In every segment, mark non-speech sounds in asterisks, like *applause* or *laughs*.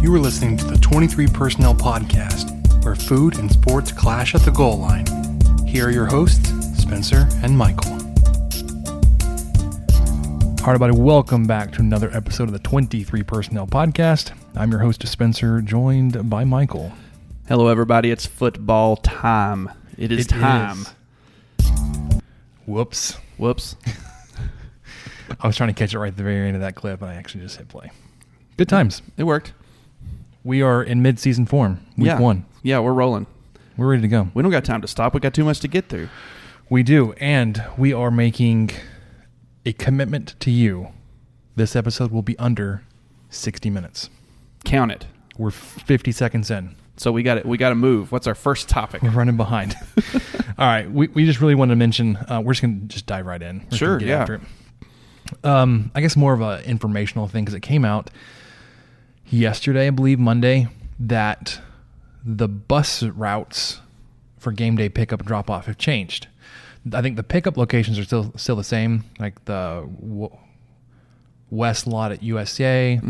You are listening to the 23 Personnel Podcast, where food and sports clash at the goal line. Here are your hosts, Spencer and Michael. All right, everybody, welcome back to another episode of the 23 Personnel Podcast. I'm your host, Spencer, joined by Michael. Hello, everybody. It's football time. It is It time. is. Whoops. Whoops. *laughs* I was trying to catch it right at the very end of that clip, and I actually just hit play. Good times. It worked. We are in mid-season form. Week yeah. one. Yeah, we're rolling. We're ready to go. We don't got time to stop. We got too much to get through. We do, and we are making a commitment to you. This episode will be under 60 minutes. Count it. We're 50 seconds in. So we got it. We got to move. What's our first topic? We're running behind. *laughs* All right, we, we just really wanted to mention. Uh, we're just gonna just dive right in. We're Sure, yeah. Um, I guess more of a informational thing because it came out yesterday, I believe Monday, that the bus routes for game day pickup and drop off have changed. I think the pickup locations are still still the same, like the w- west lot at USCA,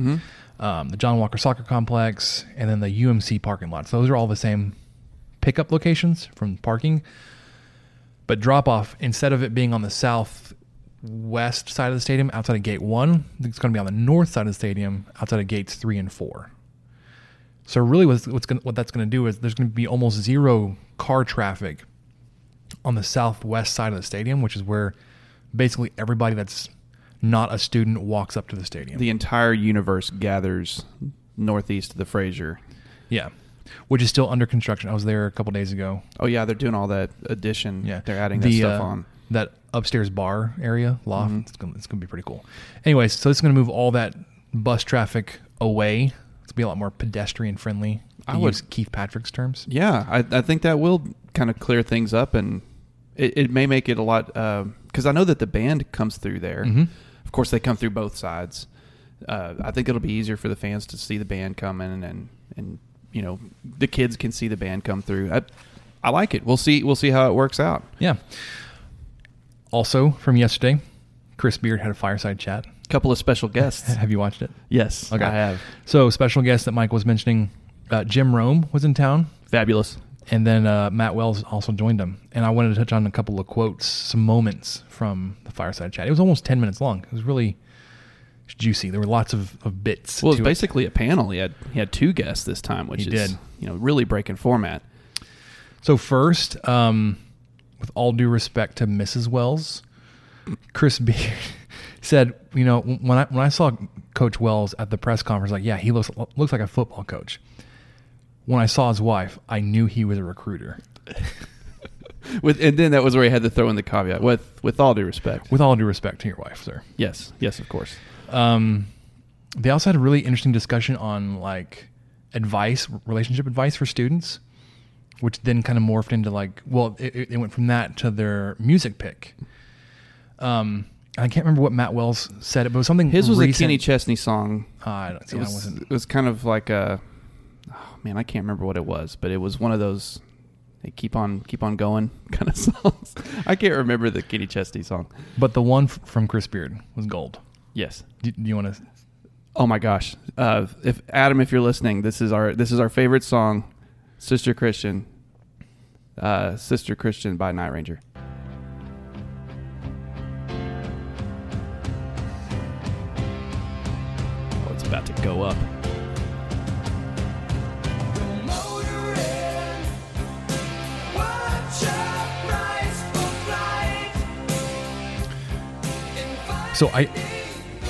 um, the John Walker Soccer Complex, and then the UMC parking lots. Those are all the same pickup locations from parking. But drop off, instead of it being on the southwest side of the stadium outside of gate one, it's going to be on the north side of the stadium outside of gates three and four. So really, what's, what's gonna, what that's going to do is there's going to be almost zero car traffic on the southwest side of the stadium, which is where basically everybody that's not a student walks up to the stadium. The entire universe gathers northeast of the Frazier. yeah, which is still under construction. I was there a couple days ago. Oh yeah, they're doing all that addition. Yeah, they're adding that The, stuff uh, on. that upstairs bar area loft. Mm-hmm. It's gonna it's gonna be pretty cool. Anyways, so it's gonna move all that bus traffic away. It's gonna be a lot more pedestrian friendly. I would- use Keith Patrick's terms. Yeah, I, I think that will kind of clear things up, and it, it may make it a lot because I know that the band comes through there. Mhm. Of course, they come through both sides. Uh, I think it'll be easier for the fans to see the band coming, and and you know the kids can see the band come through. I, I like it. We'll see. We'll see how it works out. Yeah. Also from yesterday, Chris Beard had a fireside chat. A couple of special guests. *laughs* Have you watched it? yes, Okay. I have. So special guest that Mike was mentioning, uh, Jim Rome was in town. Fabulous. And then uh, Matt Wells also joined him. And I wanted to touch on a couple of quotes, some moments from the fireside chat. It was almost 10 minutes long. It was really juicy. There were lots of, of bits. Well, it's to it. basically a panel. He had he had two guests this time, which He is did. you know really breaking format. So, first, um, with all due respect to Mrs. Wells, Chris Beard *laughs* said, you know, when I, when I saw Coach Wells at the press conference, like, yeah, he looks, looks like a football coach. When I saw his wife, I knew he was a recruiter. *laughs* With and then that was where he had to throw in the caveat with with all due respect. With all due respect to your wife, sir. yes, yes, of course. Um, they also had a really interesting discussion on like advice, relationship advice for students, which then kind of morphed into like, well, it, it went from that to their music pick. Um, I can't remember what Matt Wells said, but it was something. His was recent. a Kenny Chesney song. Uh, I don't. It I was, wasn't. it was kind of like a oh, man. I can't remember what it was, but it was one of those. They keep on keep on going *laughs* kind of songs. I can't remember the Kenny Chesney song. But the one f- from Chris Beard was gold. Yes. Do, do you want to? Oh my gosh. Uh, if Adam, if you're listening, this is our this is our favorite song, Sister Christian. Uh, Sister Christian by Night Ranger. Oh, it's about to go up. So I,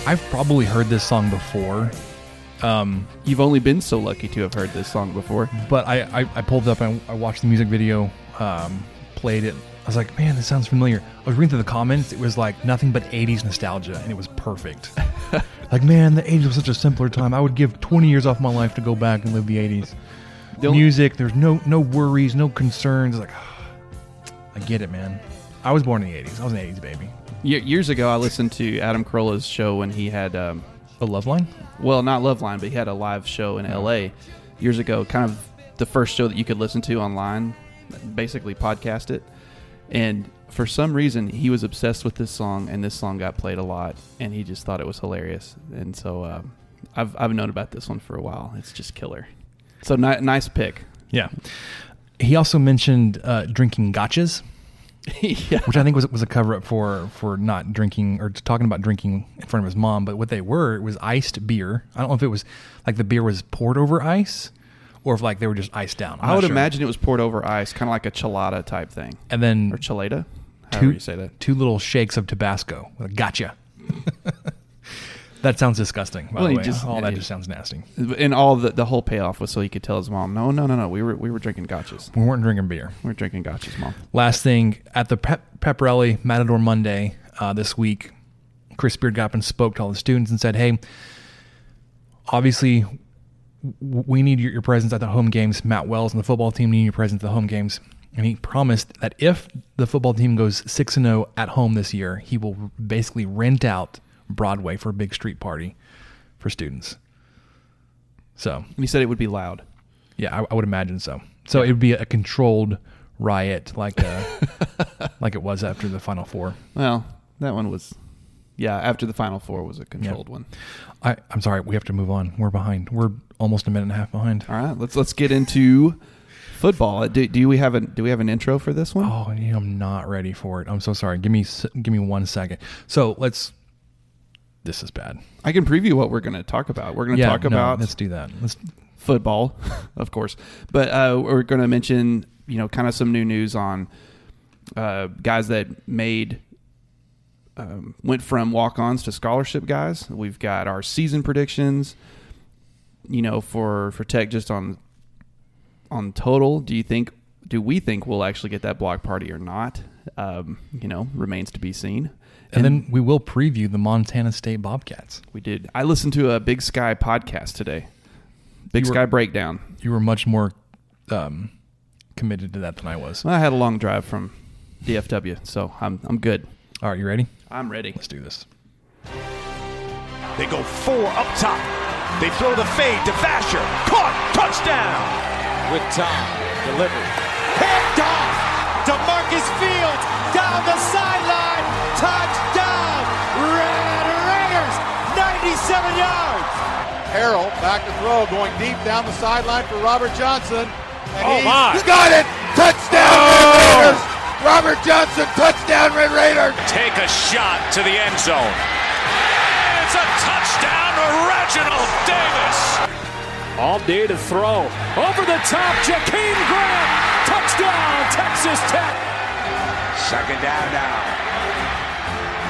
I've probably heard this song before. Um, You've only been so lucky to have heard this song before. but I, I, I pulled it up and I watched the music video, um, played it. I was like, man, this sounds familiar. I was reading through the comments. It was like nothing but 80s nostalgia, and it was perfect. *laughs* Like, man, the 80s was such a simpler time. I would give 20 years off my life to go back and live the 80s. The only- Music, there's no no worries, no concerns. Like, *sighs* I get it, man. I was born in the 80s. I was an 80s baby. Ye- years ago, I listened to Adam Carolla's show when he had, um, A love line? well, not Loveline, but he had a live show in L.A. years ago. Kind of the first show that you could listen to online, basically podcast it. And for some reason, he was obsessed with this song, and this song got played a lot, and he just thought it was hilarious. And so uh, I've I've known about this one for a while. It's just killer. So ni- nice pick. Yeah. He also mentioned uh, drinking gotchas, *laughs* yeah. which I think was was a cover up for for not drinking or talking about drinking in front of his mom. But what they were it was iced beer. I don't know if it was like the beer was poured over ice, or if like they were just iced down. I'm I would sure. imagine it was poured over ice, kind of like a chelada type thing, And then or chelada, however two you say that. two little shakes of Tabasco. Gotcha. *laughs* that sounds disgusting. By Well, the way, just- all that just sounds nasty. And all the the whole payoff was so he could tell his mom, no, no, no, no, we were we were drinking gotchas. We weren't drinking beer. We were drinking gotchas, mom. Last thing at the pep, pep rally, Matador Monday uh, this week, Chris Beard got up and spoke to all the students and said, "Hey, obviously, we need your, your presence at the home games. Matt Wells and the football team need your presence at the home games." And he promised that if the football team goes six and zero at home this year, he will basically rent out Broadway for a big street party for students. So And he said it would be loud. yeah, I, I would imagine so. So it would be a controlled riot, like uh, *laughs* like it was after the Final Four. Well, that one was, yeah. After the final four was a controlled one. I, I'm sorry, we have to move on. We're behind. We're almost a minute and a half behind. All right, let's let's get into football. Uh, Do, do we have a do we have an intro for this one? Oh, you I'm not ready for it. I'm so sorry. Give me s- give me one second. So let's. This is bad. I can preview what we're going to talk about. We're going to Yeah, talk no, about Let's do that. Let's. football, *laughs* of course, but uh, we're going to mention you know kind of some new news on uh, guys that made um, went from walk-ons to scholarship guys. We've got our season predictions. You know, for for Tech, just on on total. Do you think? Do we think we'll actually get that block party or not? Um, you know, remains to be seen. And then we will preview the Montana State Bobcats. We did. I listened to a Big Sky podcast today. Big were- Sky breakdown. You were much more um, committed to that than I was. I had a long drive from DFW, so I'm I'm good. All right, you ready? I'm ready. Let's do this. They go four up top. They throw the fade to Vasher. Caught. Touchdown. With time. Delivered. Picked off. DeMarcus Fields down the sideline. Touchdown. Red Raiders. 97 yards. Harrell back to throw, going deep down the sideline for Robert Johnson. And Oh, he my. got it! Touchdown, oh. Red Raiders! Robert Johnson, touchdown, Red Raiders! Take a shot to the end zone. It's a touchdown to Reginald Davis. All day to throw. Over the top, Jakeem Grant. Touchdown, Texas Tech. Second down now.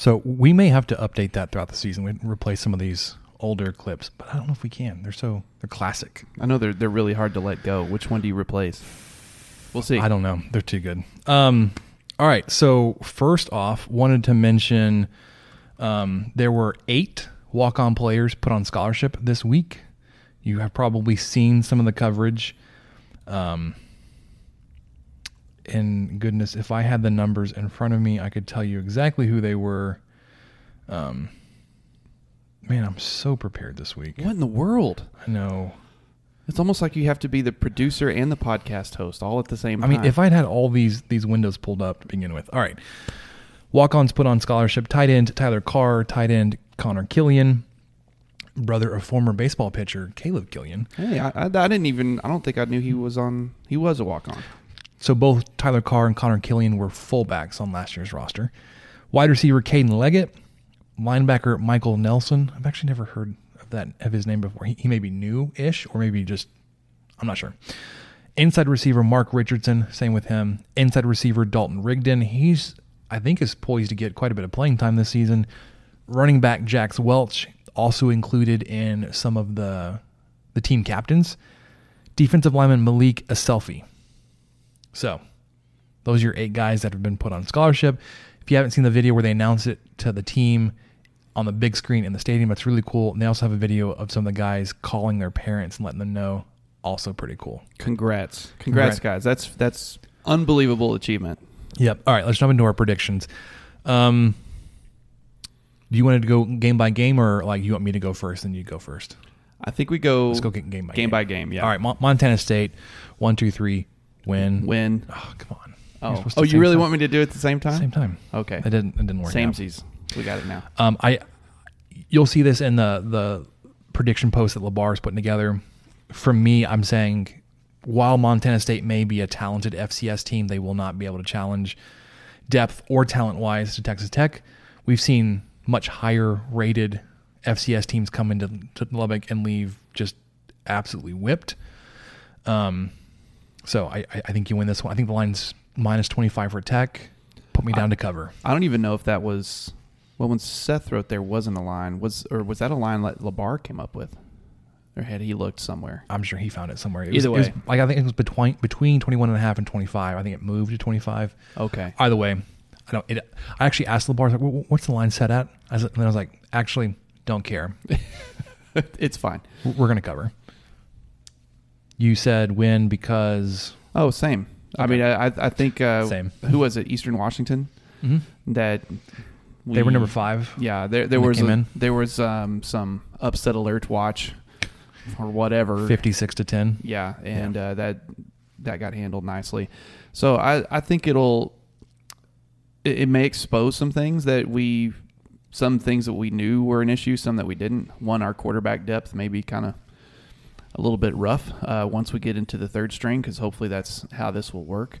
So we may have to update that throughout the season. We replace some of these older clips, but I don't know if we can. They're so they're classic. I know they're they're really hard to let go. Which one do you replace? We'll see. I don't know. They're too good. Um, all right. So first off, wanted to mention um, there were eight walk-on players put on scholarship this week. You have probably seen some of the coverage. Um, and goodness, if I had the numbers in front of me, I could tell you exactly who they were. Um, man, I'm so prepared this week. What in the world? I know. It's almost like you have to be the producer and the podcast host all at the same time. I mean, if I'd had all these these windows pulled up to begin with. All right. Walk-ons put on scholarship. Tight end Tyler Carr. Tight end Connor Killian. Brother of former baseball pitcher Caleb Killian. hey, I, I, I didn't even. I don't think I knew he was on. He was a walk on. So both Tyler Carr and Connor Killian were fullbacks on last year's roster. Wide receiver Caden Leggett. Linebacker Michael Nelson. I've actually never heard of that of his name before. He, he may be new-ish or maybe just I'm not sure. Inside receiver Mark Richardson, same with him. Inside receiver Dalton Rigdon, he's I think is poised to get quite a bit of playing time this season. Running back Jax Welch also included in some of the the team captains. Defensive lineman Malik Aselfi. So, those are your eight guys that have been put on scholarship. If you haven't seen the video where they announce it to the team on the big screen in the stadium, it's really cool. And they also have a video of some of the guys calling their parents and letting them know. Also pretty cool. Congrats, congrats, Congrats. guys. That's that's unbelievable achievement. Yep. All right, let's jump into our predictions. Um, do you want to go game by game, or like you want me to go first and you go first? I think we go. Let's go game by game game. by game. Yeah. All right, Mon- Montana State, one, two, three, win. Win. Oh, come on. Oh, oh, you really time. want me to do it at the same time? Same time. Okay. It didn't. It didn't work. out. Samesies. We got it now. Um, I you'll see this in the the prediction post that Labar is putting together. From me, I'm saying while Montana State may be a talented FCS team, they will not be able to challenge depth or talent wise to Texas Tech. We've seen much higher rated FCS teams come into to Lubbock and leave just absolutely whipped. Um, so I, I I think you win this one. I think the line's minus 25 for Tech. Put me down to cover. I don't even know if that was. Well, when Seth wrote there wasn't a line. Was or was that a line that Labar came up with? Or had he looked somewhere? I'm sure he found it somewhere. It Either was, it was- way. like I think it was between between 21 and a half and 25. I think it moved to 25. Okay. Either way, I don't. It, I actually asked I was like, "What's the line set at?" I was, and then I was like, "Actually, don't care. *laughs* it's fine. We're going to cover." You said win because Oh, same. I mean, I I- think uh, Same. Who was it? Eastern Washington. That they were number five. Yeah, there there was a- there was um, some upset alert watch or whatever. 56 to 10. Yeah, and Uh, that that got handled nicely. So I I think it'll it, it may expose some things that we some things that we knew were an issue, some that we didn't. One, our quarterback depth may be kind of a little bit rough uh, once we get into the third string, because hopefully that's how this will work.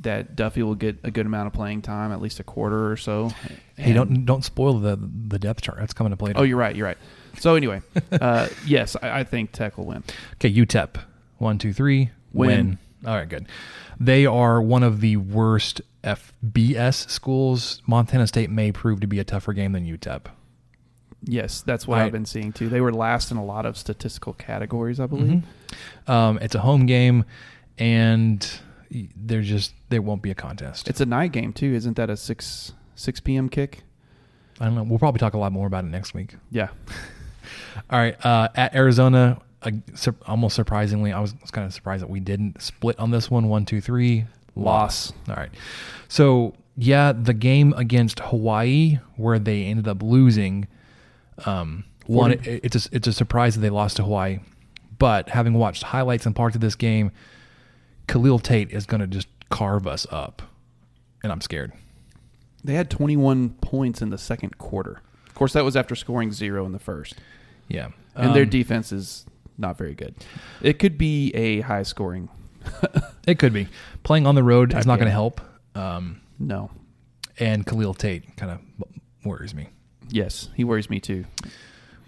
That Duffey will get a good amount of playing time, at least a quarter or so. Hey, don't don't spoil the the depth chart. That's coming to play. Oh, you're right. You're right. So anyway, *laughs* uh, yes, I, I think Tech will win. Okay, UTEP. One, two, three. Win. Win. All right, good. They are one of the worst FBS schools. Montana State may prove to be a tougher game than UTEP. Yes, that's what Right. I've been seeing too. They were last in a lot of statistical categories, I believe. Um, it's a home game, and they're just there won't be a contest. It's a night game too, isn't that a six six p.m. kick? I don't know. We'll probably talk a lot more about it next week. Yeah, *laughs* All right, uh, at Arizona, uh, sur- almost surprisingly, I was, was kind of surprised that we didn't split on this one. One, two, three, loss. All right, so yeah, the game against Hawaii where they ended up losing. Um, one, it, it's a, it's a surprise that they lost to Hawaii, but having watched highlights and parts of this game, Khalil Tate is going to just carve us up, and I'm scared. they had twenty one points in the second quarter. Of course, that was after scoring zero in the first, Yeah, and their Um, defense is not very good. It could be a high scoring. *laughs* it could be playing on the road is not going to help. Um, No, and Khalil Tate kind of worries me. Yes, he worries me too.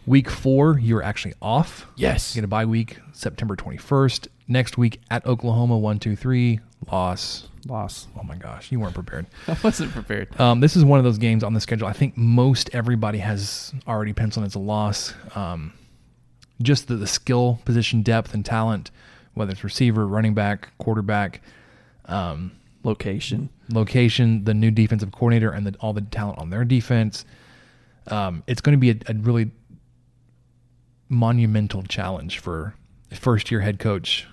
Week four, you're actually off. Yes. You get a bye week, September 21st. Next week at Oklahoma, one, two, three, loss. Loss. Oh my gosh, you weren't prepared. *laughs* I wasn't prepared. Um, this is one of those games on the schedule. I think most everybody has already penciled as a loss. Um, just the, the skill, position depth, and talent, whether it's receiver, running back, quarterback, um, Location. location, the new defensive coordinator, and the, all the talent on their defense. Um, it's going to be a, a really monumental challenge for first year head coach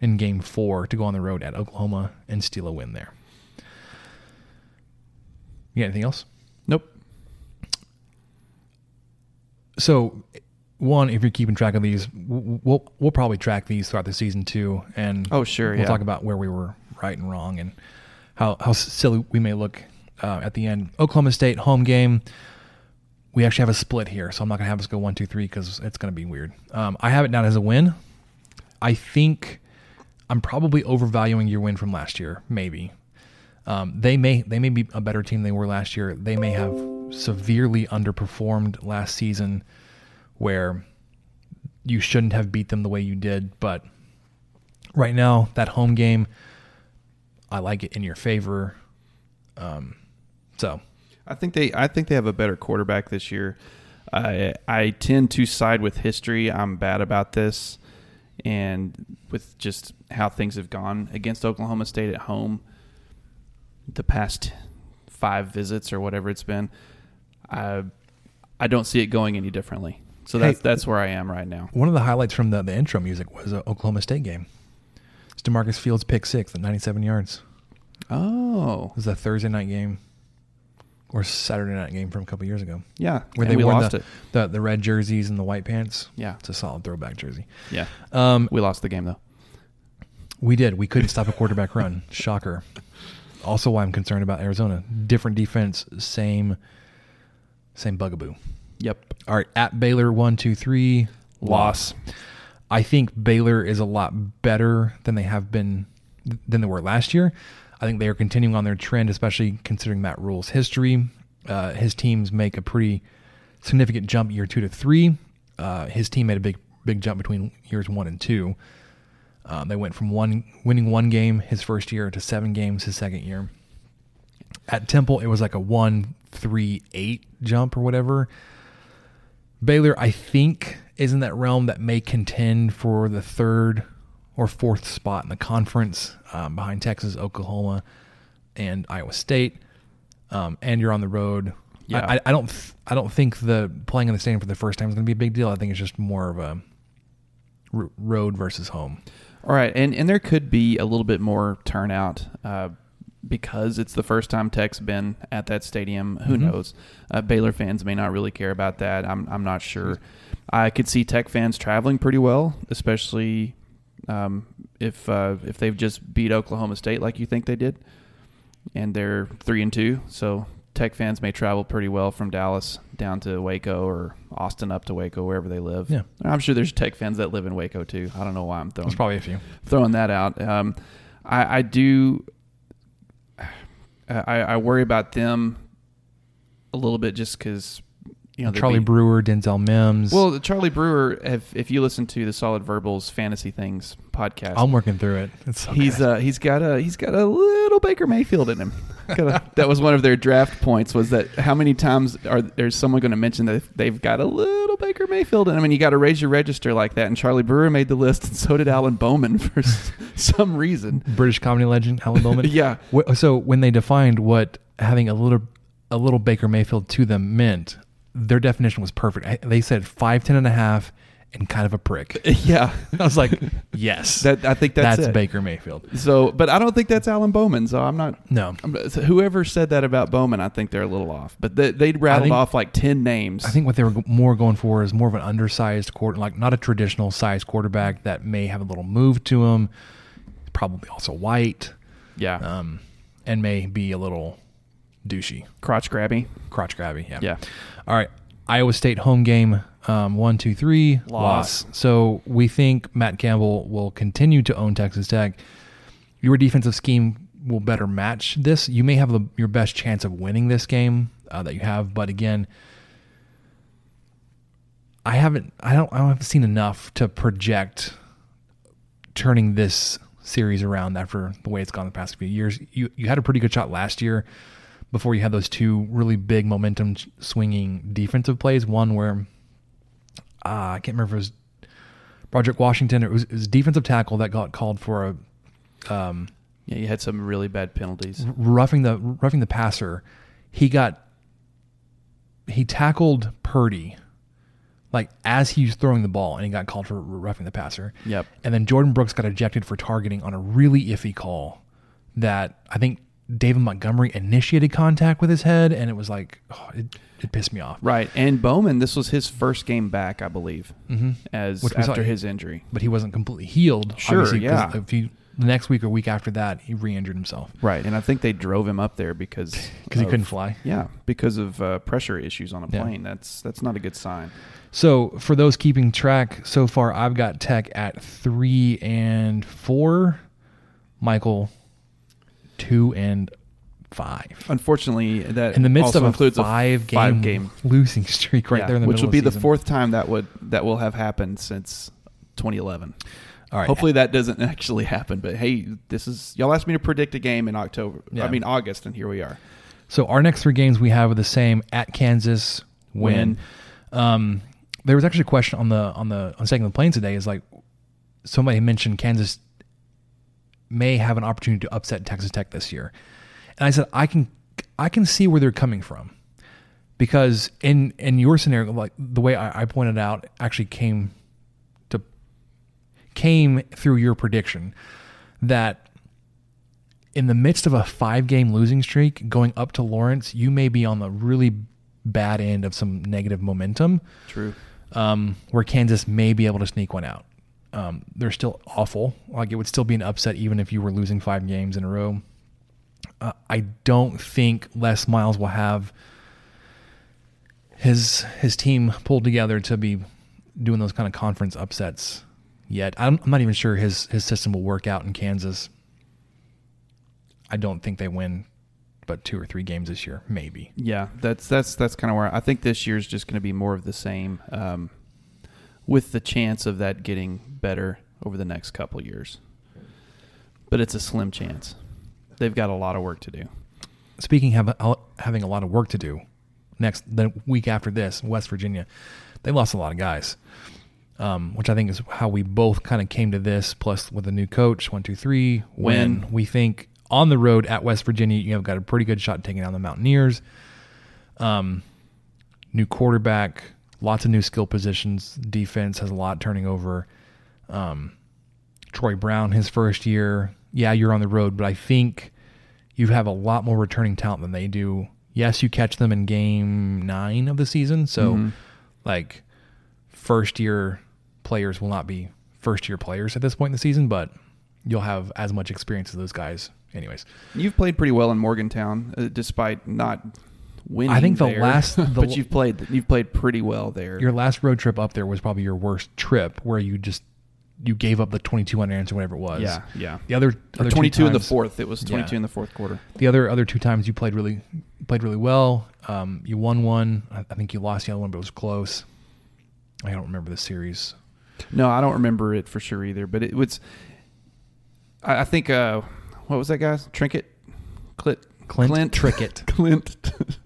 in game four to go on the road at Oklahoma and steal a win there. You got anything else? Nope. So, one, if you're keeping track of these, we'll we'll probably track these throughout the season too, and Oh, sure, we'll yeah. talk about where we were right and wrong, and how how silly we may look uh, at the end. Oklahoma State home game. We actually have a split here, so I'm not gonna have us go one, two, three because it's gonna be weird. Um, I have it down as a win. I think I'm probably overvaluing your win from last year. Maybe um, they may they may be a better team than they were last year. They may have severely underperformed last season, where you shouldn't have beat them the way you did. But right now, that home game, I like it in your favor. Um, so I think they I think they have a better quarterback this year. I I tend to side with history. I'm bad about this, and with just how things have gone against Oklahoma State at home, the past five visits or whatever it's been, I I don't see it going any differently. So Hey, that's that's where I am right now. one of the highlights from the, the intro music was a Oklahoma State game. It's Demarcus Fields pick six at 97 yards. Oh, It was a Thursday night game or Saturday night game from a couple years ago. yeah, Where they we lost the, it. the the red jerseys and the white pants. Yeah. It's a solid throwback jersey. Yeah, Um, we lost the game though. we did. We couldn't stop a quarterback run. *laughs* Shocker. Also why I'm concerned about Arizona. Different defense, same same bugaboo. Yep, All right, at Baylor one, two, three, loss. I think Baylor is a lot better than they have been than they were last year. I think they are continuing on their trend, especially considering Matt Rhule's history. Uh, his teams make a pretty significant jump year two to three. Uh, his team made a big big jump between years one and two. Um, they went from one winning one game his first year to seven games his second year. At Temple, it was like a one three eight jump or whatever. Baylor, I think, is in that realm that may contend for the third or fourth spot in the conference um, behind Texas, Oklahoma, and Iowa State. Um, and you're on the road. Yeah. I, I, don't. Th- I don't think the playing in the stadium for the first time is going to be a big deal. I think it's just more of a r- road versus home. All right, and and there could be a little bit more turnout uh, because it's the first time Tech's been at that stadium. Who knows? Uh, Baylor fans may not really care about that. I'm I'm not sure. I could see Tech fans traveling pretty well, especially um, if uh, if they've just beat Oklahoma State like you think they did, and they're three and two. So Tech fans may travel pretty well from Dallas down to Waco or Austin up to Waco, wherever they live. Yeah. I'm sure there's Tech fans that live in Waco too. I don't know why I'm throwing There's probably a few. throwing that out. Um, I, I do. *sighs* I, I worry about them a little bit just because you know Charlie Brewer, Denzel Mims. Well, Charlie Brewer, if if you listen to the Solid Verbals Fantasy Things podcast, I'm working through it. It's okay. he's uh he's got a he's got a little Baker Mayfield in him. *laughs* Got a- that was one of their draft points. Was that how many times are there's someone going to mention that they've got a little Baker Mayfield in them? And you got to raise your register like that. And Charlie Brewer made the list, and so did Alan Bowman *laughs* for some reason. British comedy legend Alan Bowman. *laughs* Yeah. So when they defined what having a little a little Baker Mayfield to them meant, their definition was perfect. I- They said five ten and a half and kind of a prick. *laughs* Yeah, I was like, *laughs* yes, that I think that's, that's it. Baker Mayfield. So, but I don't think that's Alan Bowman. So I'm not. No, I'm- whoever said that about Bowman, I think they're a little off. But they, they rattled think- off like ten names. I think what they were more going for is more of an undersized quarter, like not a traditional size quarterback that may have a little move to him. Probably also white, yeah, um, and may be a little douchey, crotch grabby. crotch grabby. Yeah. Yeah. All right. Iowa State home game. Um, one, two, three. Loss. So we think Matt Campbell will continue to own Texas Tech. Your defensive scheme will better match this. You may have the, your best chance of winning this game uh, that you have, but again, I haven't. I don't. I haven't seen enough to project turning this series around after the way it's gone the past few years. You you had a pretty good shot last year before you had those two really big momentum swinging defensive plays. One where uh, I can't remember if it was Broderick Washington. It was, it was defensive tackle that got called for a um, yeah. You had some really bad penalties. roughing the roughing the passer. He got he tackled Purdy like as he was throwing the ball and he got called for roughing the passer. Yep. And then Jordan Brooks got ejected for targeting on a really iffy call that I think David Montgomery initiated contact with his head and it was like oh, it, it pissed me off. Right. And Bowman, this was his first game back, I believe, mm-hmm. as Which after like- his injury. But he wasn't completely healed. Sure, yeah. If he the next week or week after that, he re-injured himself Right. And I think they drove him up there because *laughs* because he couldn't fly. Yeah, because of uh, pressure issues on a Yeah. plane. That's that's not a good sign. So for those keeping track, so far I've got Tech at three and four, Michael two and five. Unfortunately, that In the midst of a includes five game, five game losing *laughs* streak right yeah, there in the which middle will be the, fourth time that would that will have happened since 2011. All right. Hopefully that doesn't *laughs* actually happen. But hey, this is y'all asked me to predict a game in October. Yeah. I mean August, and here we are. So our next three games we have are the same at Kansas win. Um, there was actually a question on the on the on second the plane today is like somebody mentioned Kansas may have an opportunity to upset Texas Tech this year, and I said I can I can see where they're coming from because in in your scenario like the way I, I pointed out actually came to came through your prediction that in the midst of a five game losing streak going up to Lawrence, you may be on the really bad end of some negative momentum. True. Um, where Kansas may be able to sneak one out. Um, they're still awful. Like it would still be an upset even if you were losing five games in a row. Uh, I don't think Les Miles will have his his team pulled together to be doing those kind of conference upsets yet. I'm, I'm not even sure his his system will work out in Kansas. I don't think they win but two or three games this year, maybe. Yeah, that's that's that's kind of where I think this year's just going to be more of the same, um, with the chance of that getting better over the next couple years. But it's a slim chance. They've got a lot of work to do. Speaking of having a lot of work to do, next the week after this, West Virginia, they lost a lot of guys, um, which I think is how we both kind of came to this. Plus, with a new coach, one, two, three, Win. when we think on the road at West Virginia, you have got a pretty good shot taking down the Mountaineers. Um, new quarterback, lots of new skill positions. Defense has a lot turning over. Um, Troy Brown, his first year, yeah, you're on the road, but I think you have a lot more returning talent than they do. Yes, you catch them in game nine of the season, so Mhm. like first year players will not be first year players at this point in the season, but you'll have as much experience as those guys, anyways. You've played pretty well in Morgantown, uh, despite not winning. I think the there. last- *laughs* the- but you've played you've played pretty well there. Your last road trip up there was probably your worst trip, where you just you gave up the 22 unanswered or whatever it was. Yeah, yeah. The other, other two 22 in the fourth. It was 22 Yeah. in the fourth quarter. The other other two times you played really played really well. Um, you won one. I, think you lost the other one, but it was close. I don't remember the series. No, I don't remember it for sure either. But it was. I, I think. Uh, what was that guy's Trinket? Clint. Clint Trickett. *laughs* Clint. *laughs*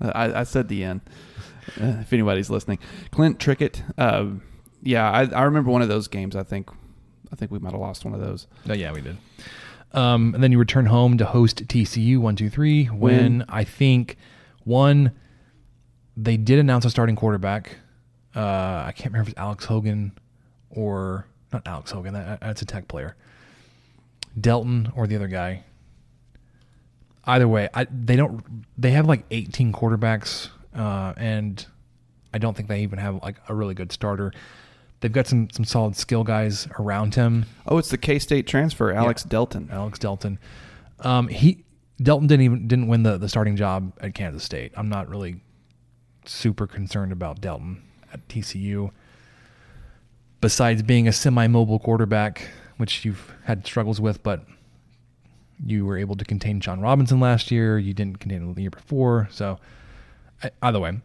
I, I said the end. Uh, if anybody's listening, Clint Trickett. Uh, yeah, I, I remember one of those games. I think. I think we might have lost one of those. Oh yeah, we did. Um, and then you return home to host TCU one two three. When. I think one, they did announce a starting quarterback. Uh, I can't remember if it's Alex Hogan or not Alex Hogan. That, that's a tech player. Delton or the other guy. Either way, I, they don't. They have like 18 quarterbacks, uh, and I don't think they even have like a really good starter. They've got some some solid skill guys around him. Oh, it's the K State transfer, Alex Delton. Alex Delton. Um, he Delton didn't even didn't win the the starting job at Kansas State. I'm not really super concerned about Delton at TCU. Besides being a semi-mobile quarterback, which you've had struggles with, but you were able to contain John Robinson last year. You didn't contain him the year before. So, either way,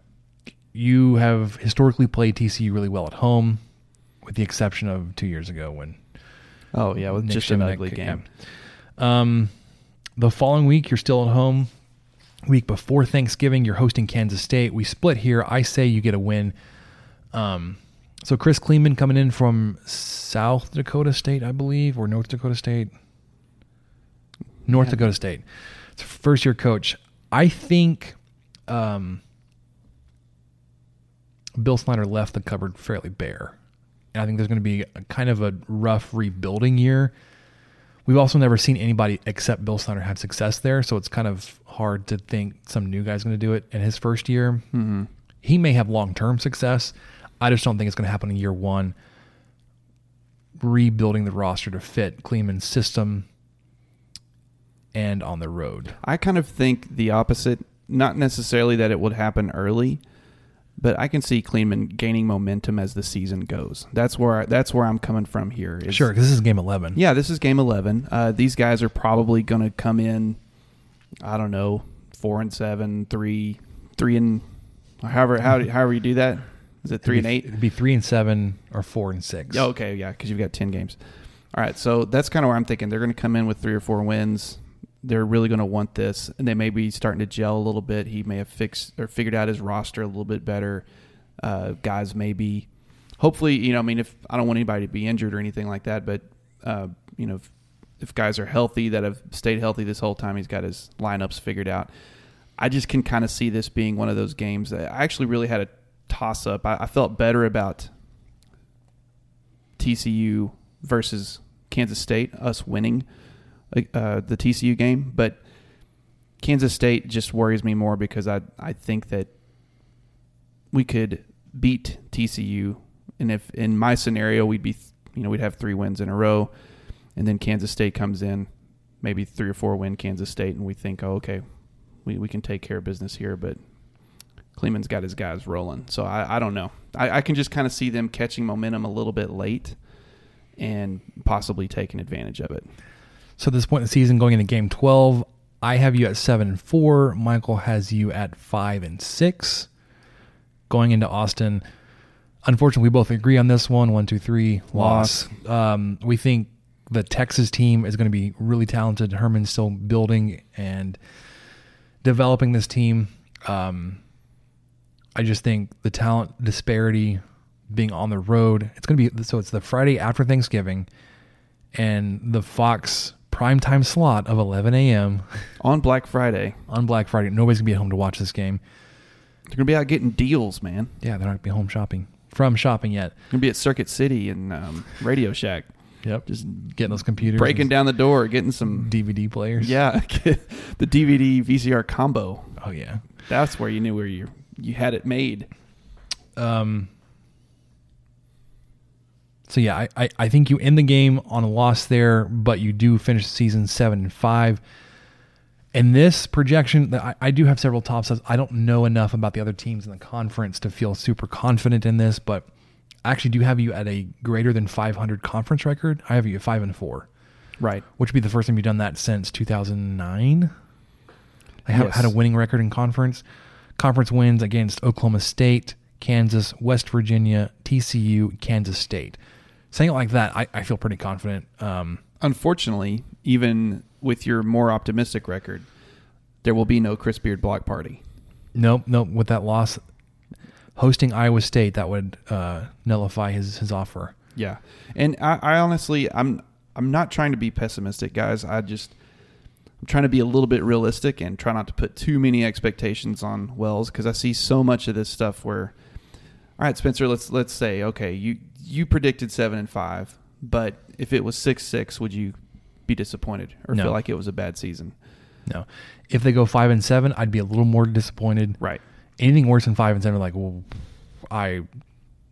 you have historically played TCU really well at home, with the exception of two years ago when Oh yeah, with Nick just an Shimonek, ugly yeah. game. Um, the following week, you're still at home. Week before Thanksgiving, you're hosting Kansas State. We split here. I say you get a win. Um, so Chris Klieman coming in from South Dakota State, I believe, or North Dakota State. North Dakota State. It's a first year coach. I think um, Bill Snyder left the cupboard fairly bare. And I think there's going to be a kind of a rough rebuilding year. We've also never seen anybody except Bill Snyder have success there, so it's kind of hard to think some new guy's going to do it in his first year. Mm-hmm. He may have long term success. I just don't think it's going to happen in year one. Rebuilding the roster to fit Klieman's system and on the road. I kind of think the opposite. Not necessarily that it would happen early, but I can see Klieman gaining momentum as the season goes. That's where that's where I'm coming from here. is- Sure, because this is game 11. Yeah, this is game eleven. Uh, these guys are probably going to come in. I don't know, four and seven, three, three and however how however you do that. Is it three and eight? It'd be three and seven or four and six. Oh, okay, yeah, because you've got ten games. All right, so that's kind of where I'm thinking. They're going to come in with three or four wins. They're really going to want this, and they may be starting to gel a little bit. He may have fixed or figured out his roster a little bit better. Uh, guys, maybe, hopefully, you know, I mean, if I don't want anybody to be injured or anything like that, but uh, you know, if, if guys are healthy that have stayed healthy this whole time, he's got his lineups figured out. I just can kind of see this being one of those games that I actually really had a toss up. I, I felt better about TCU versus Kansas State, us winning uh, the TCU game, but Kansas State just worries me more because I I think that we could beat TCU, and if in my scenario we'd be you know we'd have three wins in a row, and then Kansas State comes in, maybe three or four win Kansas State, and we think oh okay, we we can take care of business here, but Klieman's got his guys rolling. So I, I don't know. I, I can just kind of see them catching momentum a little bit late and possibly taking advantage of it. So at this point in the season, going into game 12, I have you at 7 and 4. Michael has you at 5 and 6. Going into Austin, unfortunately, we both agree on this one. One, two, three, loss. Um, we think the Texas team is going to be really talented. Herman's still building and developing this team. Um, I just think the talent disparity being on the road, it's going to be so it's the Friday after Thanksgiving and the Fox primetime slot of 11 a.m. On Black Friday, on Black Friday. Nobody's going to be at home to watch this game. they're going to be out getting deals, man. Yeah, they're not going to be home shopping from shopping yet. Going to be at Circuit City and um, Radio Shack, Yep. Just getting those computers. breaking and down the door, getting some. DVD players. Yeah, *laughs* the DVD VCR combo. Oh, yeah. That's where you knew where you you had it made. Um, so yeah, I, I, I think you end the game on a loss there, but you do finish the season seven and five. And this projection, I, I do have several top sets. I don't know enough about the other teams in the conference to feel super confident in this, but I actually do have you at a greater than 500 conference record. I have you at five and four, Right. which would be the first time you've done that since 2009. I have Yes. had a winning record in conference. Conference wins against Oklahoma State, Kansas, West Virginia, TCU, Kansas State. Saying it like that, I, I feel pretty confident. Um, Unfortunately, even with your more optimistic record, there will be no Chris Beard block party. nope, nope. With that loss, hosting Iowa State, that would uh, nullify his his offer. Yeah, and I, I honestly, I'm I'm not trying to be pessimistic, guys. I just I'm trying to be a little bit realistic and try not to put too many expectations on Wells because I see so much of this stuff where, all right, Spencer, let's let's say okay, you you predicted seven and five, but if it was six six, would you be disappointed or No. feel like it was a bad season? No, if they go five and seven, I'd be a little more disappointed. Right. Anything worse than five and seven, like, well, I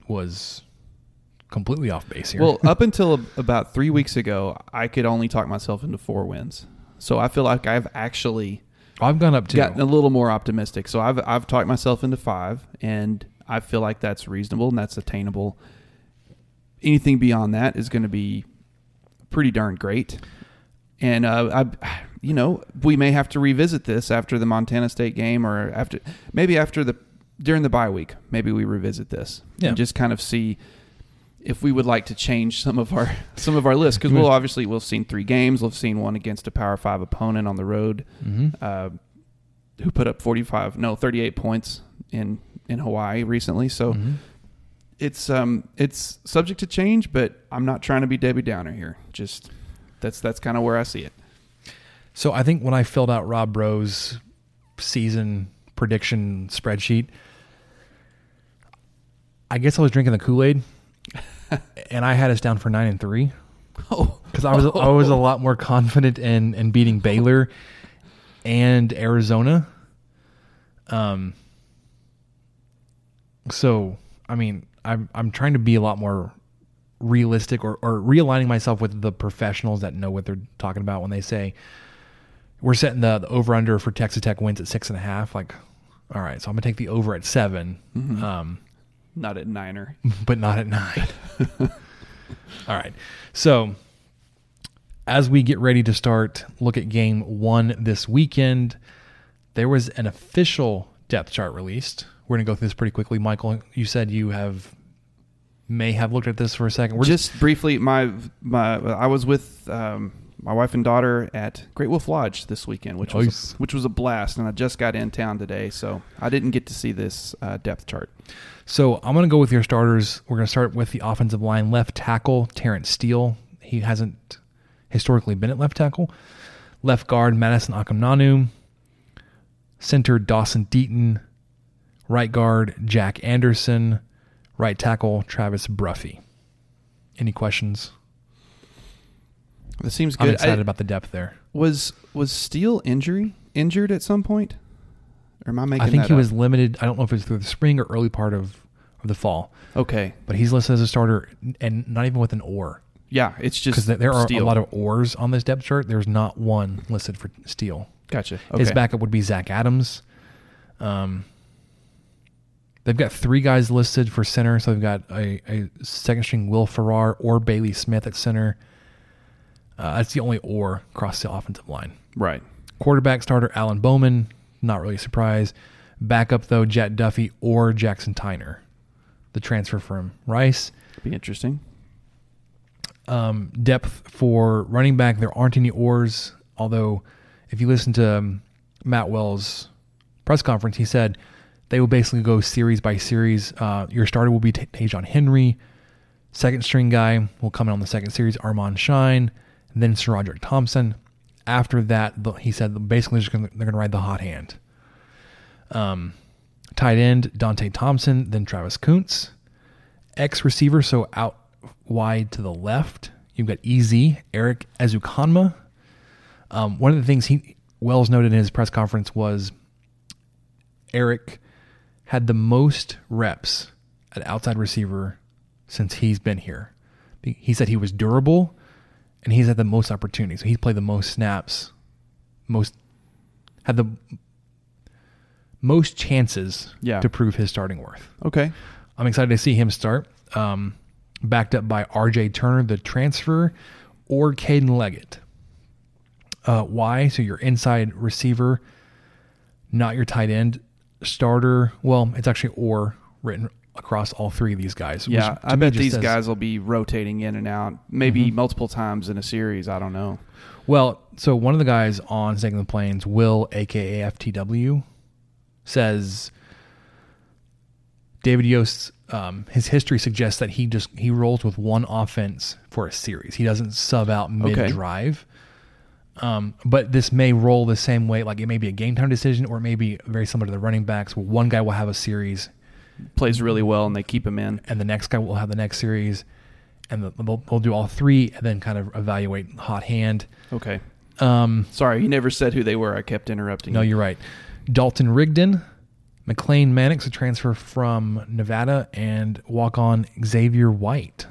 was completely off base here. Well, up until about three weeks ago, I could only talk myself into four wins. So I feel like I've actually I've gone up to gotten a little more optimistic. So I've I've talked myself into five, and I feel like that's reasonable and that's attainable. Anything beyond that is going to be pretty darn great. And uh, I, you know, we may have to revisit this after the Montana State game, or after maybe after the during the bye week. Maybe we revisit this Yeah. and just kind of see if we would like to change some of our *laughs* some of our list because we'll obviously we've seen three games. We've seen one against a Power Five opponent on the road, uh, who put up forty five, no, thirty eight points in in Hawaii recently. So it's um it's subject to change, but I'm not trying to be Debbie Downer here. Just that's that's kind of where I see it. So I think when I filled out Rob Rowe's season prediction spreadsheet, I guess I was drinking the Kool Aid, *laughs* and I had us down for nine and three. Oh, because I was I was a *laughs* lot more confident in in beating Baylor and Arizona. Um. So I mean, I'm I'm trying to be a lot more realistic or or realigning myself with the professionals that know what they're talking about when they say we're setting the, the over under for Texas Tech wins at six and a half. Like, all right, so I'm gonna take the over at 7 Um not at Niner. *laughs* but not at nine. *laughs* All right. So, as we get ready to start, look at game one this weekend. There was an official depth chart released. We're going to go through this pretty quickly. Michael, you said you have may have looked at this for a second. We're just briefly, my my I was with um, my wife and daughter at Great Wolf Lodge this weekend, which was a, which was a blast, and I just got in town today, so I didn't get to see this uh, depth chart. So I'm going to go with your starters. We're going to start with the offensive line. Left tackle, Terrence Steele. He hasn't historically been at left tackle. Left guard, Madison Akamnanu. Center, Dawson Deaton. Right guard, Jack Anderson. Right tackle, Travis Bruffy. Any questions? That seems good. I'm excited I- about the depth there. Was was Steele injury injured at some point, or am I making? I think he up? was limited. I don't know if it was through the spring or early part of, of the fall, okay. but he's listed as a starter and not even with an or. Yeah, it's just because there are Steele. a lot of ors on this depth chart. There's not one listed for Steele. gotcha. His backup would be Zach Adams. Um, they've got three guys listed for center. So they've got a, a second string Will Farrar or Bailey Smith at center. Uh, that's the only or across the offensive line. right. Quarterback starter Alan Bowman, not really a surprise. Backup though Jett Duffey or Jackson Tyner, the transfer from Rice. Be interesting. um, depth for running back. There aren't any ors, although if you listen to um, Matt Wells' press conference, he said they will basically go series by series. Uh, your starter will be Ta'Zhawn Henry. Second string guy will come in on the second series, Armand Shyne, then SaRodorick Thompson. After that, he said basically gonna, they're going to ride the hot hand. Um, tight end Dante Thompson, then Travis Koontz. X receiver, so out wide to the left. You've got EZ, Erik Ezukanma. Um, one of the things he Wells noted in his press conference was Eric had the most reps at outside receiver since he's been here. He said he was durable and he's had the most opportunities. So he's played the most snaps, most had the most chances Yeah. to prove his starting worth. Okay. I'm excited to see him start. Um, backed up by R.J. Turner, the transfer, or Caden Leggett. Uh, why? So your inside receiver, not your tight end starter. Well, it's actually or written across all three of these guys. Yeah, I bet these says- guys will be rotating in and out, maybe Mm-hmm. multiple times in a series. I don't know. Well, so one of the guys on Staking the Plains, Will, aka FTW, says David Yost's um, his history suggests that he just he rolls with one offense for a series. He doesn't sub out mid drive. Um, but this may roll the same way. Like it may be a game time decision, or it may be very similar to the running backs. Where one guy will have a series, Plays really well, and they keep him in. and the next guy will have the next series, and the, they'll, they'll do all three, and then kind of evaluate hot hand. Okay. Um, Sorry, you never said who they were. I kept interrupting. No, you. you're right. Dalton Rigdon, McLane Mannix, a transfer from Nevada, and walk on Xavier White.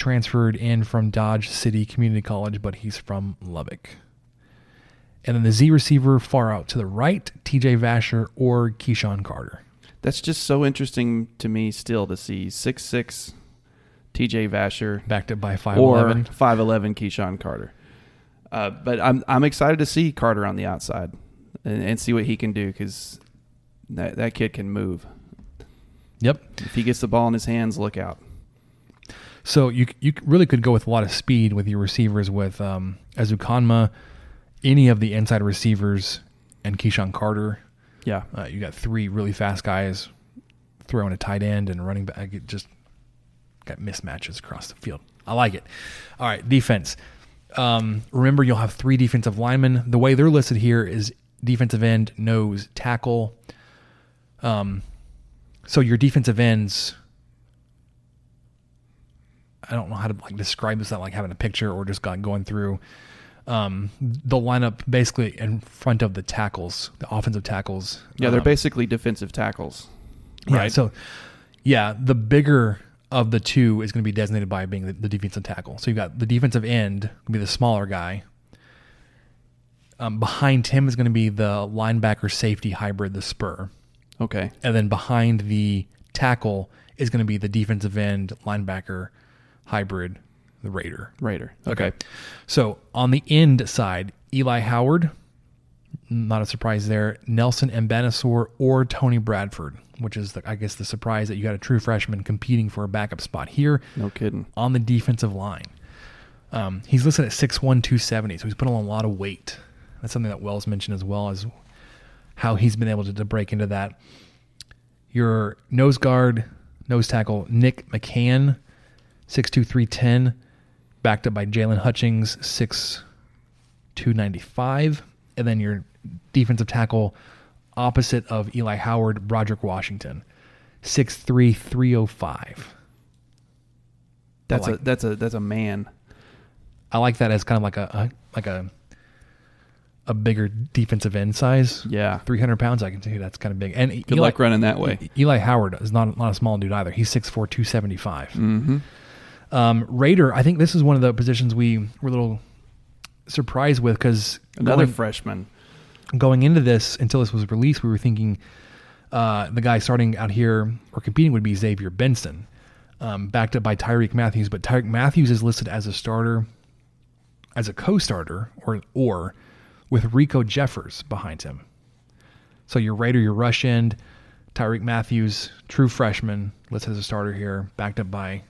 Transferred in from Dodge City Community College, but he's from Lubbock. And then the Z receiver far out to the right, TJ Vasher or KeSean Carter. That's just so interesting to me still to see six six T.J. Vasher Backed up by or 5'11. five eleven KeSean Carter. Uh, but I'm I'm excited to see Carter on the outside and, and see what he can do because that that kid can move. Yep. If he gets the ball in his hands, look out. So you you really could go with a lot of speed with your receivers with um, Ezukanma, any of the inside receivers, and KeSean Carter. Yeah. Uh, you got three really fast guys throwing a tight end and running back. It just got mismatches across the field. I like it. All right, defense. Um, remember, you'll have three defensive linemen. The way they're listed here is defensive end, nose, tackle. Um, so your defensive ends. I don't know how to like describe this without like having a picture or just going through. Um, they'll line up basically in front of the tackles, the offensive tackles. Yeah, they're Um, basically defensive tackles. yeah, Right. so, yeah, the bigger of the two is going to be designated by being the, the defensive tackle. So you've got the defensive end, going to be the smaller guy. Um, behind him is going to be the linebacker safety hybrid, the spur. Okay. And then behind the tackle is going to be the defensive end linebacker hybrid, the Raider. Raider. Okay. So on the end side, Eli Howard, not a surprise there. Nelson Mbanasor or Tony Bradford, which is, the, I guess, the surprise that you got a true freshman competing for a backup spot here No kidding. on the defensive line. Um, he's listed at 6'1", 270, so he's put on a lot of weight. That's something that Wells mentioned as well as how he's been able to, to break into that. Your nose guard, nose tackle, Nick McCann, 6'2", backed up by Jaylon Hutchings, 6'2", 295. And then your defensive tackle opposite of Eli Howard, Broderick Washington, 6'3", 305. That's like- a that's a that's a man. I like that as kind of like a, a like a a bigger defensive end size. Yeah. three hundred pounds. I can see that's kind of big. And Good luck running that way. Eli Howard is not not a small dude either. He's 6'4", 275. Mm-hmm. Um, Raider, I think this is one of the positions we were a little surprised with because Another going, freshman. going into this until this was released, we were thinking uh, the guy starting out here or competing would be Xavier Benson, um, backed up by Tyrique Matthews. But Tyrique Matthews is listed as a starter, as a co-starter, or or with Riko Jeffers behind him. So your Raider, your rush end, Tyrique Matthews, true freshman, listed as a starter here, backed up by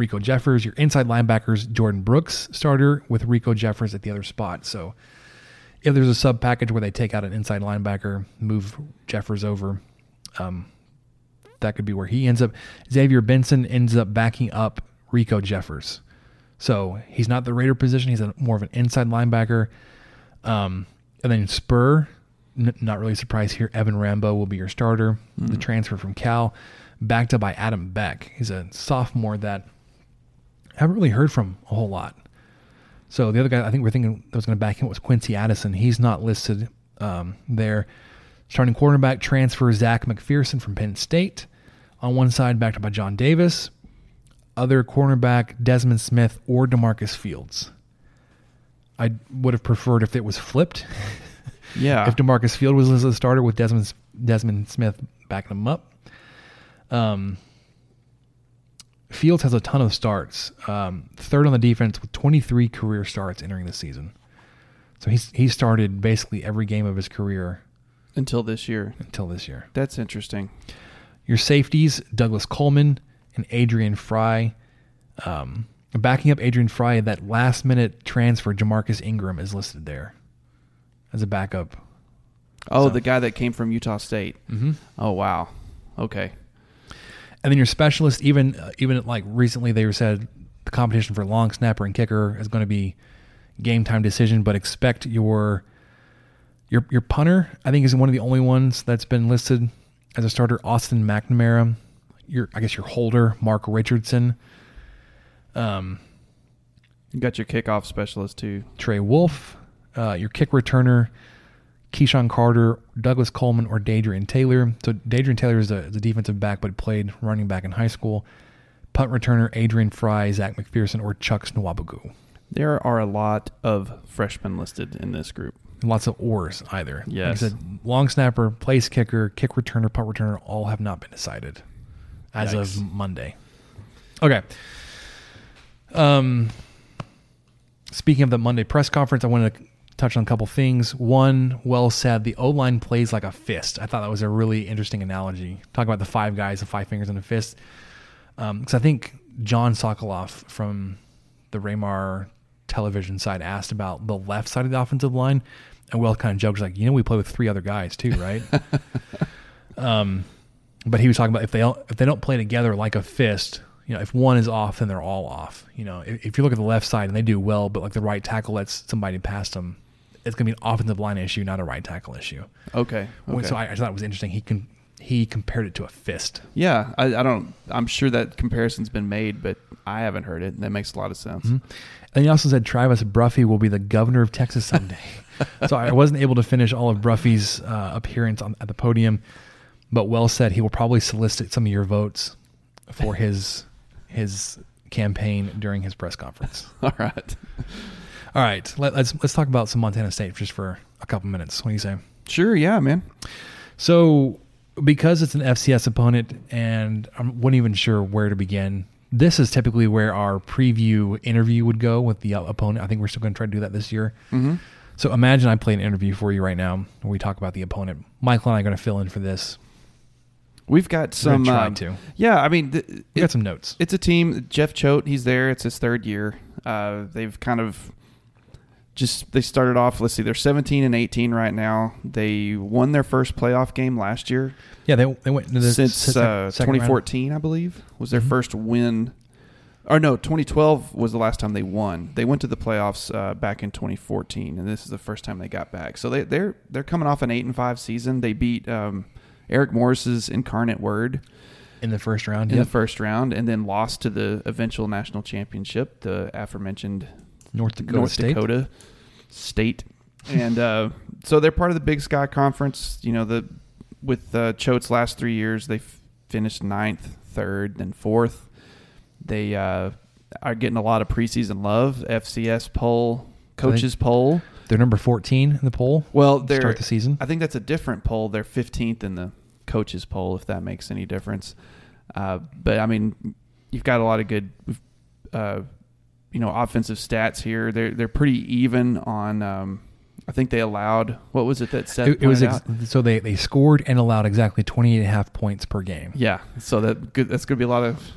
Riko Jeffers. Your inside linebackers, Jordan Brooks, starter with Riko Jeffers at the other spot. So if there's a sub package where they take out an inside linebacker, move Jeffers over, um, that could be where he ends up. Xavier Benson ends up backing up Riko Jeffers. So he's not the Raider position. He's a, more of an inside linebacker. Um, and then Spur, n- not really surprised here. Evan Rambo will be your starter. The transfer from Cal, backed up by Adam Beck. He's a sophomore that haven't really heard from a whole lot. So the other guy I think we're thinking that was going to back him was Quincy Addison. He's not listed um, there. Starting quarterback transfer Zach McPherson from Penn State. On one side, backed up by John Davis. Other cornerback Desmond Smith or DaMarcus Fields. I would have preferred if it was flipped. *laughs* Yeah. if Demarcus Field was as a starter with Desmond Desmond Smith backing him up. Um, Fields has a ton of starts. Um, third on the defense with 23 career starts entering the season. So he's he started basically every game of his career Until this year. until this year. That's interesting. Your safeties, Douglas Coleman and Adrian Frye. Um, backing up Adrian Frye, that last minute transfer, Jamarcus Ingram is listed there as a backup. Oh, So- the guy that came from Utah State. Mm-hmm. Oh wow. Okay. And then your specialist, even uh, even like recently, they said the competition for long snapper and kicker is going to be game time decision. But expect your your your punter. I think is one of the only ones that's been listed as a starter. Austin McNamara. Your I guess your holder, Mark Richardson. Um, You got your kickoff specialist too. Trey Wolff. Uh, your kick returner, KeSean Carter, Douglas Coleman, or Dadrian Taylor. So Dadrian Taylor is a, defensive back, but played running back in high school. Punt returner, Adrian Frye, Zach McPherson, or Chuck Swabagu. There are a lot of freshmen listed in this group. Lots of ors either. Yes. Like I said, long snapper, place kicker, kick returner, punt returner, all have not been decided as Yikes. of Monday. Okay. Um, speaking of the Monday press conference, I wanted to touch on a couple things. One, well said, the O line plays like a fist. I thought that was a really interesting analogy. Talk about the five guys, the five fingers in a fist. Because I think John Sokoloff from the Raymar television side asked about the left side of the offensive line, and Will kind of joked like, you know, we play with three other guys too, right? *laughs* um, but he was talking about if they don't, if they don't play together like a fist, you know, if one is off, then they're all off. You know, if, if you look at the left side and they do well, but like the right tackle lets somebody past them, it's going to be an offensive line issue, not a right tackle issue. Okay. okay. So I, I thought it was interesting. He can he compared it to a fist. Yeah, I, I, don't. I'm sure that comparison's been made, but I haven't heard it. And that makes a lot of sense. Mm-hmm. And he also said Travis Bruffy will be the governor of Texas someday. *laughs* so I wasn't able to finish all of Bruffy's uh, appearance on, at the podium, but well said. He will probably solicit some of your votes for his his campaign during his press conference. *laughs* All right. All right. Let, us let's talk about some Montana State just for a couple minutes. What do you say? Sure. Yeah, man. So because it's an FCS opponent, and I wasn't even sure where to begin. This is typically where our preview interview would go with the opponent. I think we're still going to try to do that this year. Mm-hmm. So imagine I play an interview for you right now where we talk about the opponent. Michael and I are going to fill in for this. We've got some. Um, to. Yeah, I mean, th- We got some notes. It's a team. Jeff Choate, he's there. It's his third year. Uh, they've kind of just they started off. Let's see, they're 17 and 18 right now. They won their first playoff game last year Yeah, they, they went into the since uh, second round. 2014, I believe, was their Mhm. first win. Or no, 2012 was the last time they won. They went to the playoffs uh, back in 2014, and this is the first time they got back. So they, they're they're coming off an eight and five season. They beat um, Eric Morris's Incarnate Word in the first round. in Yep. the first round, and then lost to the eventual national championship, the aforementioned North Dakota North State. Dakota State, and uh, so they're part of the Big Sky Conference. You know, the with uh, Choate's last three years, they f- finished ninth, third, then fourth. They uh, are getting a lot of preseason love. FCS poll, coaches poll. They're number 14 in the poll. Well, they're start the season. I think that's a different poll. They're 15th in the coaches poll, if that makes any difference. Uh, but I mean, you've got a lot of good, uh, you know, offensive stats here. They're they're pretty even on. Um, I think they allowed what was it that said It, it was ex- so they, they scored and allowed exactly 28 and a half points per game. Yeah, so that good, that's going to be a lot of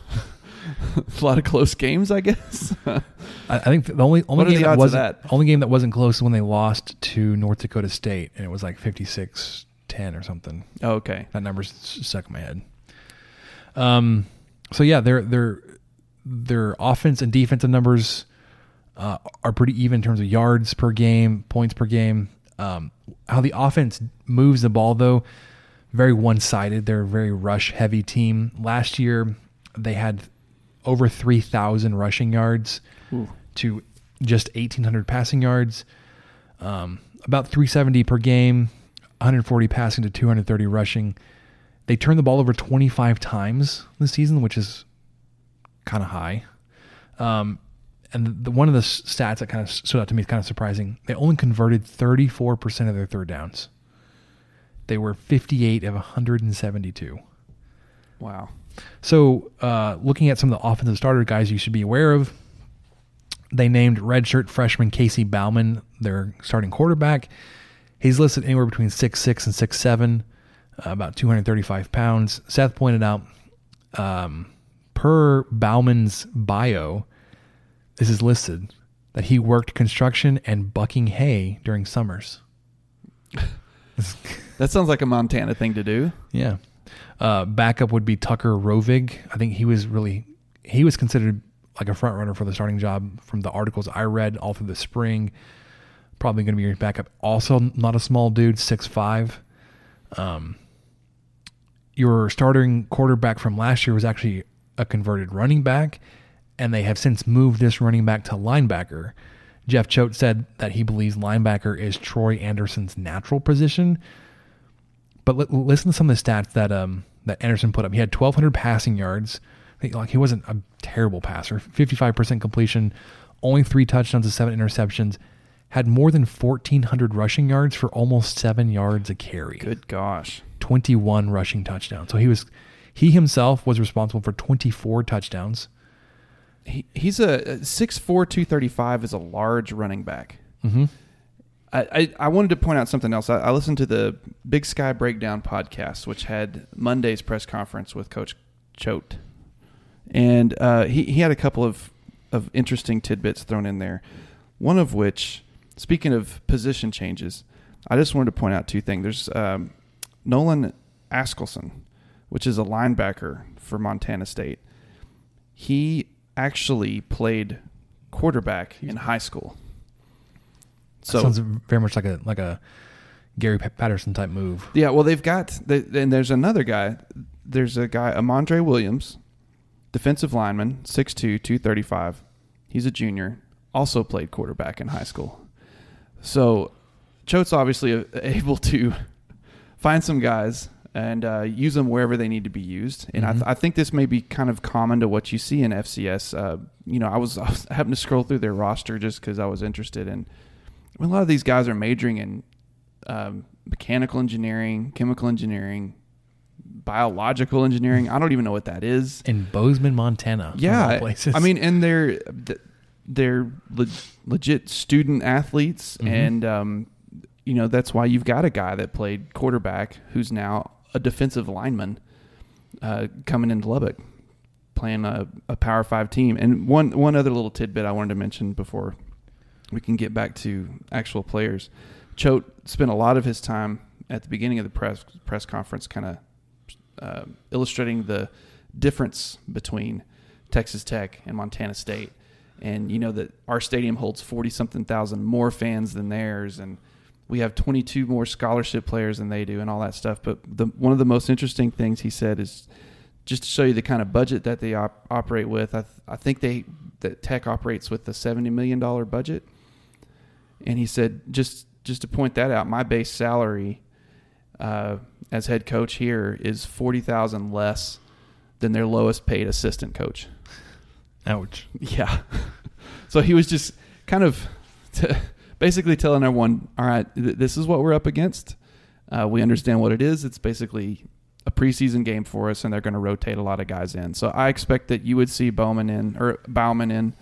*laughs* a lot of close games, I guess. I, I think the only only game that wasn't that? only game that wasn't close is when they lost to North Dakota State and it was like 56-10 or something. okay, That number's stuck in my head. Um, so yeah, their their their offense and defensive numbers uh, are pretty even in terms of yards per game, points per game. Um, how the offense moves the ball though, very one sided. They're a very rush heavy team. Last year they had over three thousand rushing yards to just eighteen hundred passing yards. Um, about 370 per game, 140 passing to 230 rushing. They turned the ball over 25 times this season, which is kind of high. Um, and the, one of the stats that kind of stood out to me is kind of surprising. They only converted 34% of their third downs. They were 58 of 172. wow. So, uh, looking at some of the offensive starter guys you should be aware of, they named redshirt freshman Casey Bauman their starting quarterback. He's listed anywhere between six six and six seven, uh, about 235 pounds. Seth pointed out, um, per Bauman's bio, this is listed that he worked construction and bucking hay during summers. *laughs* That sounds like a Montana thing to do. Yeah. Uh, backup would be Tucker Rovig. I think he was really he was considered like a front runner for the starting job from the articles I read all through the spring. Probably going to be your backup. Also, not a small dude, six five. Um, your starting quarterback from last year was actually a converted running back, and they have since moved this running back to linebacker. Jeff Choate said that he believes linebacker is Troy Anderson's natural position. But li- listen to some of the stats that um that Anderson put up. He had 1,200 passing yards. Like he wasn't a terrible passer. 55% completion, only three touchdowns and seven interceptions. Had more than 1,400 rushing yards for almost seven yards a carry. Good gosh. 21 rushing touchdowns. So he was he himself was responsible for 24 touchdowns. He, he's a 6'4", 235 is a large running back. Mhm. I, I, I wanted to point out something else. I, I listened to the Big Sky Breakdown podcast, which had Monday's press conference with Coach Choate, and uh, he he had a couple of of interesting tidbits thrown in there. One of which, speaking of position changes, I just wanted to point out two things. There's um, Nolan Askelson, which is a linebacker for Montana State. He actually played quarterback in high school. So sounds very much like a like a Gary Patterson type move. Yeah, well, they've got they, and there's another guy. There's a guy, Amandre Williams, defensive lineman, 6'2", 235. He's a junior. Also played quarterback in high school. So, Choate's obviously *laughs* able to find some guys and uh, use them wherever they need to be used. And mm-hmm. I, th- I, think this may be kind of common to what you see in FCS. Uh, you know, I was, *laughs* I was having to scroll through their roster just because I was interested in – a lot of these guys are majoring in um, mechanical engineering, chemical engineering, biological engineering. I don't even know what that is. *laughs* In Bozeman, Montana. Yeah, places. I mean, and they're they're le- legit student athletes, mm-hmm. and um, you know that's why you've got a guy that played quarterback who's now a defensive lineman uh, coming into Lubbock, playing a, a Power Five team. And one one other little tidbit I wanted to mention before we can get back to actual players. Choate spent a lot of his time at the beginning of the press press conference, kind of uh, illustrating the difference between Texas Tech and Montana State. And you know that our stadium holds forty something thousand more fans than theirs, and we have 22 more scholarship players than they do, and all that stuff. But the, one of the most interesting things he said is just to show you the kind of budget that they op- operate with. I, th- I think they that Tech operates with a 70 million dollar budget, and he said just just to point that out, my base salary uh, as head coach here is forty thousand less than their lowest paid assistant coach. Ouch. Yeah. *laughs* so he was just kind of *laughs* t- basically telling everyone, all right, th- this is what we're up against. Uh, we understand what it is. It's basically a preseason game for us, and they're going to rotate a lot of guys in. So I expect that you would see Bowman in or Bauman in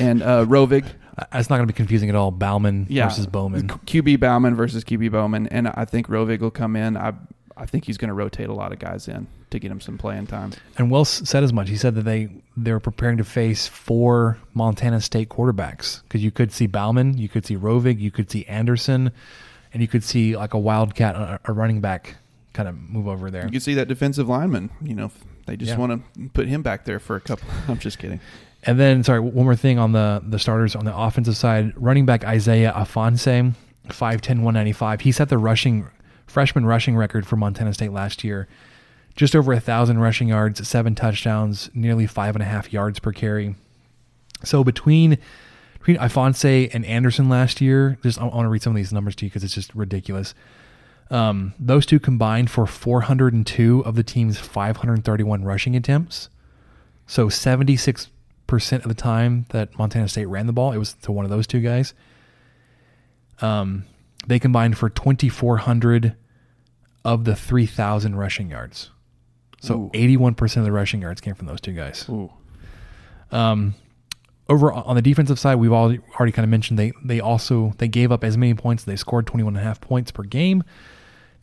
and uh, Rovig. It's not going to be confusing at all. Bauman yeah. versus Bowman. QB Bauman versus QB Bowman, and I think Rovig will come in. I I think he's going to rotate a lot of guys in to get him some playing time. And Wells said as much. He said that they they were preparing to face four Montana State quarterbacks because you could see Bauman, you could see Rovig, you could see Anderson, and you could see like a wildcat, a, running back, kind of move over there. You could see that defensive lineman. You know, they just yeah. want to put him back there for a couple. *laughs* I'm just kidding. And then, sorry, one more thing on the the starters on the offensive side. Running back Isaiah Ifanse, 5'10", 195. He set the rushing freshman rushing record for Montana State last year. Just over a thousand rushing yards, seven touchdowns, nearly five and a half yards per carry. So between between Ifanse and Anderson last year, just I want to read some of these numbers to you because it's just ridiculous. Um, those two combined for 402 of the team's 531 rushing attempts. So 76 percent of the time that Montana State ran the ball, it was to one of those two guys. Um, they combined for 2,400 of the 3,000 rushing yards. So Ooh. 81% of the rushing yards came from those two guys. Ooh. Um, over on the defensive side, we've already, already kind of mentioned they they also they gave up as many points. They scored 21 and a half points per game.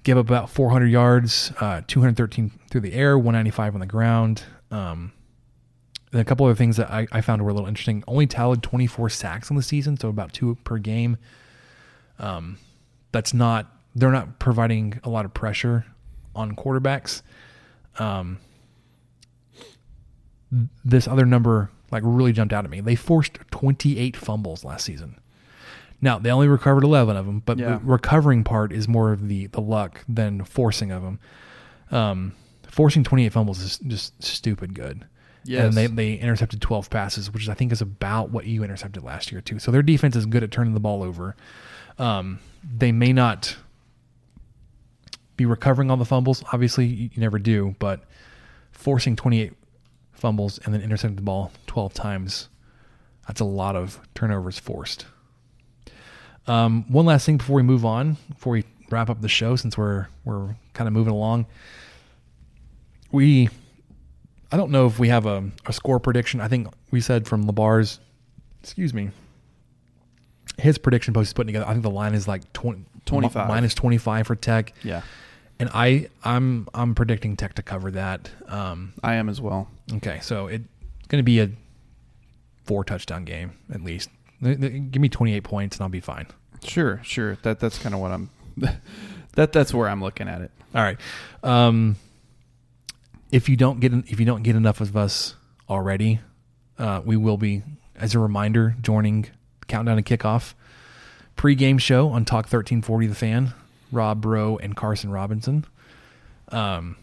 Gave up about 400 yards, uh, 213 through the air, 195 on the ground. Um, and a couple other things that I, I found were a little interesting. Only tallied 24 sacks on the season, so about two per game. Um, that's not they're not providing a lot of pressure on quarterbacks. Um, this other number like really jumped out at me. They forced 28 fumbles last season. Now they only recovered 11 of them, but yeah. the recovering part is more of the the luck than forcing of them. Um, forcing 28 fumbles is just stupid good. Yes. And they, they intercepted 12 passes, which I think is about what you intercepted last year, too. So their defense is good at turning the ball over. Um, they may not be recovering all the fumbles. Obviously, you, never do, but forcing 28 fumbles and then intercepting the ball 12 times, that's a lot of turnovers forced. Um, one last thing before we move on, before we wrap up the show, since we're we're kind of moving along, we I don't know if we have a, a score prediction. I think we said from Labar's, excuse me, his prediction post he's putting together. I think the line is like 20, 25. minus twenty five for Tech. Yeah, and I I'm I'm predicting Tech to cover that. Um, I am as well. okay, so it's going to be a four touchdown game at least. Give me twenty eight points and I'll be fine. Sure, sure. That that's kind of what I'm. *laughs* that that's where I'm looking at it. All right. Um, if you don't get if you don't get enough of us already, uh, we will be, as a reminder, joining countdown to kickoff pre-game show on Talk thirteen forty the fan. Rob Breaux and Carson Robinson. Um,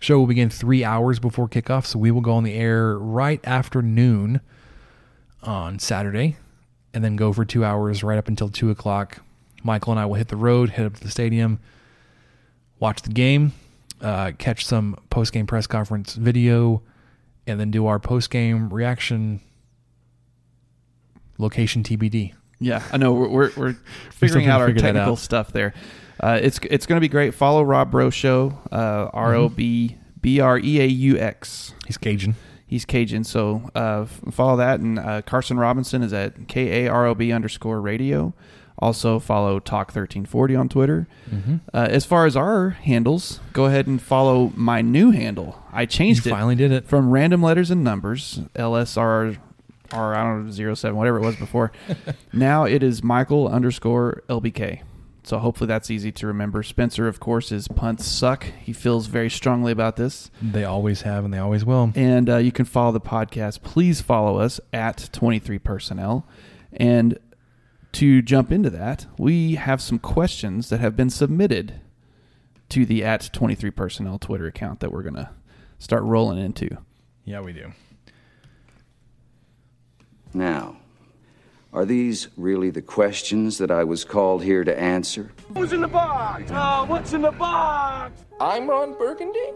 show will begin three hours before kickoff, so we will go on the air right after noon on Saturday, and then go for two hours right up until two o'clock. Michael and I will hit the road, head up to the stadium, watch the game, uh, catch some post game press conference video, and then do our post game reaction. Location TBD. Yeah, I know we're we're, we're figuring out our figure technical out. stuff there. Uh, it's it's going to be great. Follow Rob Breaux Show, uh, R O B B R E A U X. He's Cajun. He's Cajun, so uh, follow that. And uh, Carson Robinson is at K A R O B underscore radio. Also follow Talk thirteen forty on Twitter. Mm-hmm. Uh, as far as our handles, go ahead and follow my new handle. I changed You it finally did it. from random letters and numbers, LSR, or I don't know, zero seven, whatever it was before. *laughs* now it is Michael underscore LBK. So hopefully that's easy to remember. Spencer, of course, is punts suck. He feels very strongly about this. They always have and they always will. And uh, you can follow the podcast. Please follow us at 23 Personnel. And to jump into that, we have some questions that have been submitted to the at 23 Personnel Twitter account that we're going to start rolling into. Yeah, we do. Now, are these really the questions that I was called here to answer? Who's in the box? Oh, what's in the box? I'm Ron Burgundy.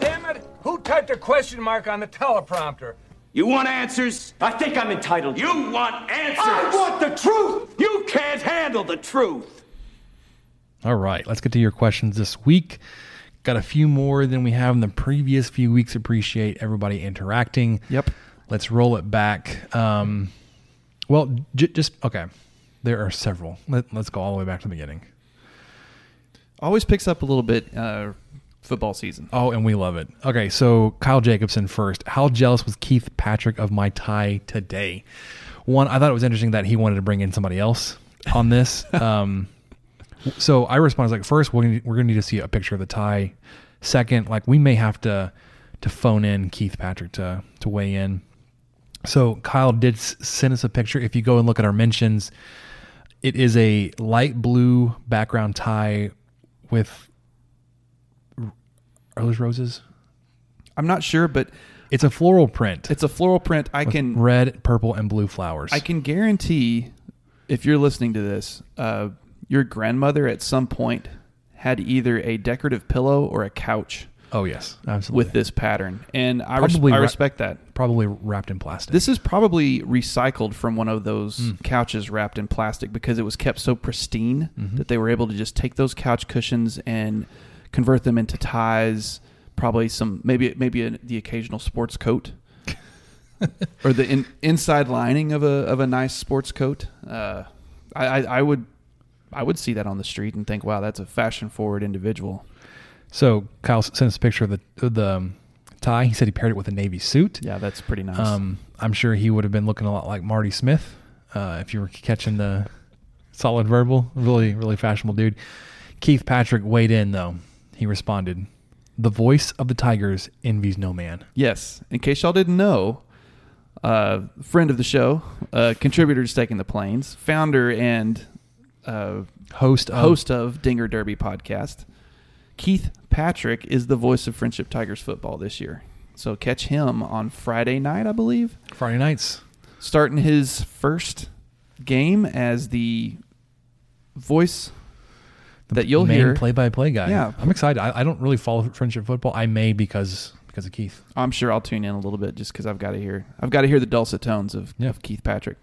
Damn it! Who typed a question mark on the teleprompter? You want answers? I think I'm entitled. You want answers? I want the truth! You can't handle the truth! All right, let's get to your questions this week. Got a few more than we have in the previous few weeks. Appreciate everybody interacting. Yep. Let's roll it back. Um, well, j- just okay. There are several. Let, let's go all the way back to the beginning. Always picks up a little bit uh, football season. Oh, and we love it. Okay, so Kyle Jacobson first. How jealous was Keith Patrick of my tie today? One, I thought it was interesting that he wanted to bring in somebody else on this. *laughs* um, so I responded like, first, we're gonna, we're gonna need to see a picture of the tie. Second, like we may have to to phone in Keith Patrick to to weigh in. So Kyle did send us a picture. If you go and look at our mentions, it is a light blue background tie with are those roses? I'm not sure, but It's a floral print. it's a floral print. I can red, purple, and blue flowers. I can guarantee if you're listening to this, uh, your grandmother at some point had either a decorative pillow or a couch oh yes, absolutely. with this pattern, and I, res- I respect that. Probably wrapped in plastic. This is probably recycled from one of those Hmm. couches wrapped in plastic because it was kept so pristine Mm-hmm. that they were able to just take those couch cushions and convert them into ties. Probably some maybe maybe a, the occasional sports coat. *laughs* or the in, inside lining of a of a nice sports coat. Uh, I, I, I would I would see that on the street and think, wow, that's a fashion forward individual. so Kyle sent us a picture of the the um, tie. He said he paired it with a navy suit. Yeah, that's pretty nice. Um, I'm sure he would have been looking a lot like Marty Smith uh, if you were catching the solid verbal. Really, really fashionable dude. Keith Patrick weighed in though. He responded, "The voice of the Tigers envies no man." Yes. In case y'all didn't know, uh, friend of the show, uh, contributor to Staking the Plains, founder and uh, Host of host of Dinger Derby podcast, Keith Patrick is the voice of Friendship Tigers football this year. So catch him on Friday night, I believe, Friday nights. starting his first game as the voice that you'll main hear. play-by-play guy. Yeah. I'm excited. I, I don't really follow friendship football. I may because because of Keith. I'm sure I'll tune in a little bit just because I've got to hear I've got to hear the dulcet tones of, Yeah. of Keith Patrick.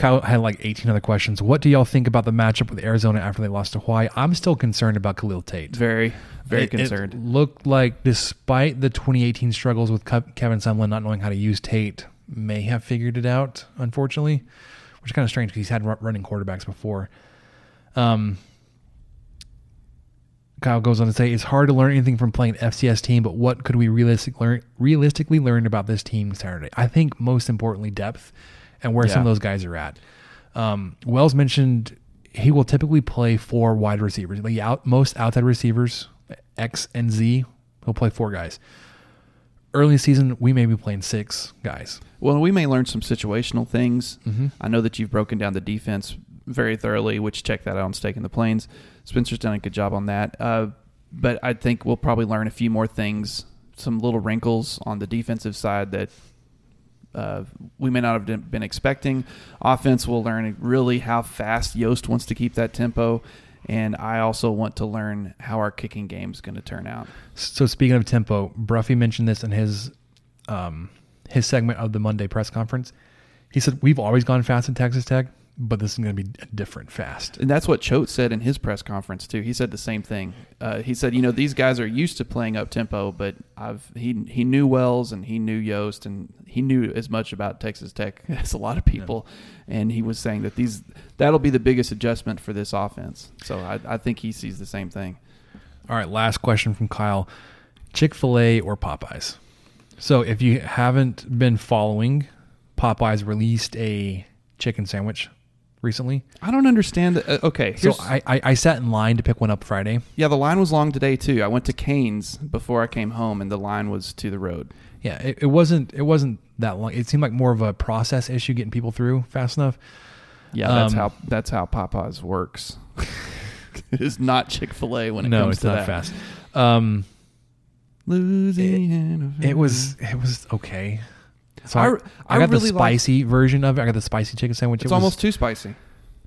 Kyle had like 18 other questions. What do y'all think about the matchup with Arizona after they lost to Hawaii? I'm still concerned about Khalil Tate. Very, very It- concerned. It looked like, despite the 2018 struggles with Kevin Sumlin not knowing how to use Tate, may have figured it out, unfortunately, which is kind of strange because he's had running quarterbacks before. Um, Kyle goes on to say, "It's hard to learn anything from playing an FCS team, but what could we realistic learn, realistically learn about this team Saturday? I think most importantly, depth and where some of those guys are at. Um, Wells mentioned he will typically play four wide receivers. The out, most outside receivers, X and Z, he'll play four guys. Early season, we may be playing six guys. Well, we may learn some situational things. Mhm. I know that you've broken down the defense very thoroughly, which check that out on Staking the Plains. Spencer's done a good job on that. Uh, but I think we'll probably learn a few more things, some little wrinkles on the defensive side that uh, we may not have been- expecting. Offense, we'll learn really how fast Yost wants to keep that tempo. And I also want to learn how our kicking game is going to turn out. So speaking of tempo, Bruffy mentioned this in his um, his segment of the Monday press conference. He said we've always gone fast in Texas Tech, but this is going to be a different fast. And that's what Choate said in his press conference too. He said the same thing. Uh, he said, you know, these guys are used to playing up tempo, but I've he he knew Wells and he knew Yost and he knew as much about Texas Tech *laughs* as a lot of people. And he was saying that these that'll be the biggest adjustment for this offense. So I, I think he sees the same thing. All right, last question from Kyle: Chick Fil A or Popeyes? So if you haven't been following, Popeyes released a chicken sandwich recently. I don't understand. Uh, okay, So I, I I sat in line to pick one up Friday. yeah, the line was long today too. I went to Canes before I came home, and the line was to the road. Yeah, it, it wasn't it wasn't that long. It seemed like more of a process issue getting people through fast enough. Yeah, that's Um, how that's how Popeyes works. *laughs* it is not Chick Fil A when it no, comes it's to not that. fast. Um, Louisiana. it was it was okay. So I, I- I, got really the like- spicy version of it. I got the spicy chicken sandwich. It's it was, almost too spicy.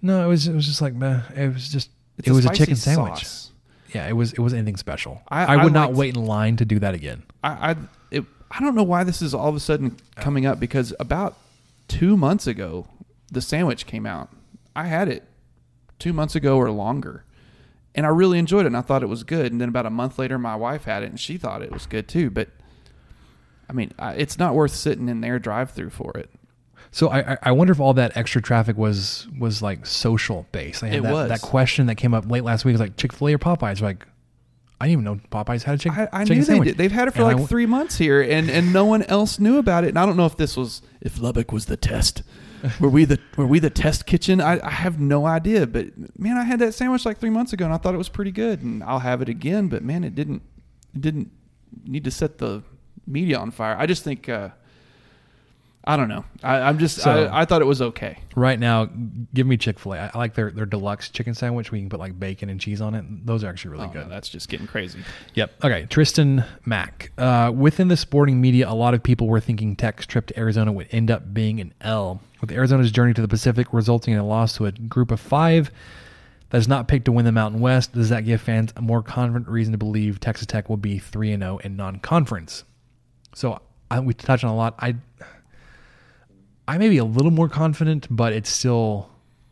no. It was it was just like meh. It was just It's it a was a chicken sandwich. sauce. Yeah, it was it was anything special. I- I, would not liked- wait in line to do that again. I I, it, I don't know why this is all of a sudden coming up because about two months ago the sandwich came out. I had it two months ago or longer, and I really enjoyed it. and I thought it was good. And then about a month later, my wife had it and she thought it was good too. But I mean, I, it's not worth sitting in their drive-through for it. So I I- wonder if all that extra traffic was was like social based. They had It that, was. that question that came up late last week was like Chick Fil A or Popeyes. Like I didn't even know Popeyes had a chick, I, I chicken knew they sandwich. did. They've had it for And like w- three months here, and, and no one else knew about it. And I don't know if this was if Lubbock was the test. *laughs* were we the were we the test kitchen? I, I have no idea. But man, I had that sandwich like three months ago, and I thought it was pretty good, and I'll have it again. But man, it didn't it didn't need to set the media on fire. I just think uh, I don't know. I, I'm just So- I, I thought it was okay. Right now, give me Chick Fil A. I I like their their deluxe chicken sandwich. We can put like bacon and cheese on it. Those are actually really Oh, good. no, that's just getting crazy. Yep. Okay. Tristan Mack. Uh, within the sporting media, a lot of people were thinking Tech's trip to Arizona would end up being an L, with Arizona's journey to the Pacific resulting in a loss to a group of five that is not picked to win the Mountain West. Does that give fans a more confident reason to believe Texas Tech will be 3 and 0 in non conference? So I, we touched on a lot. I I may be a little more confident, but it's still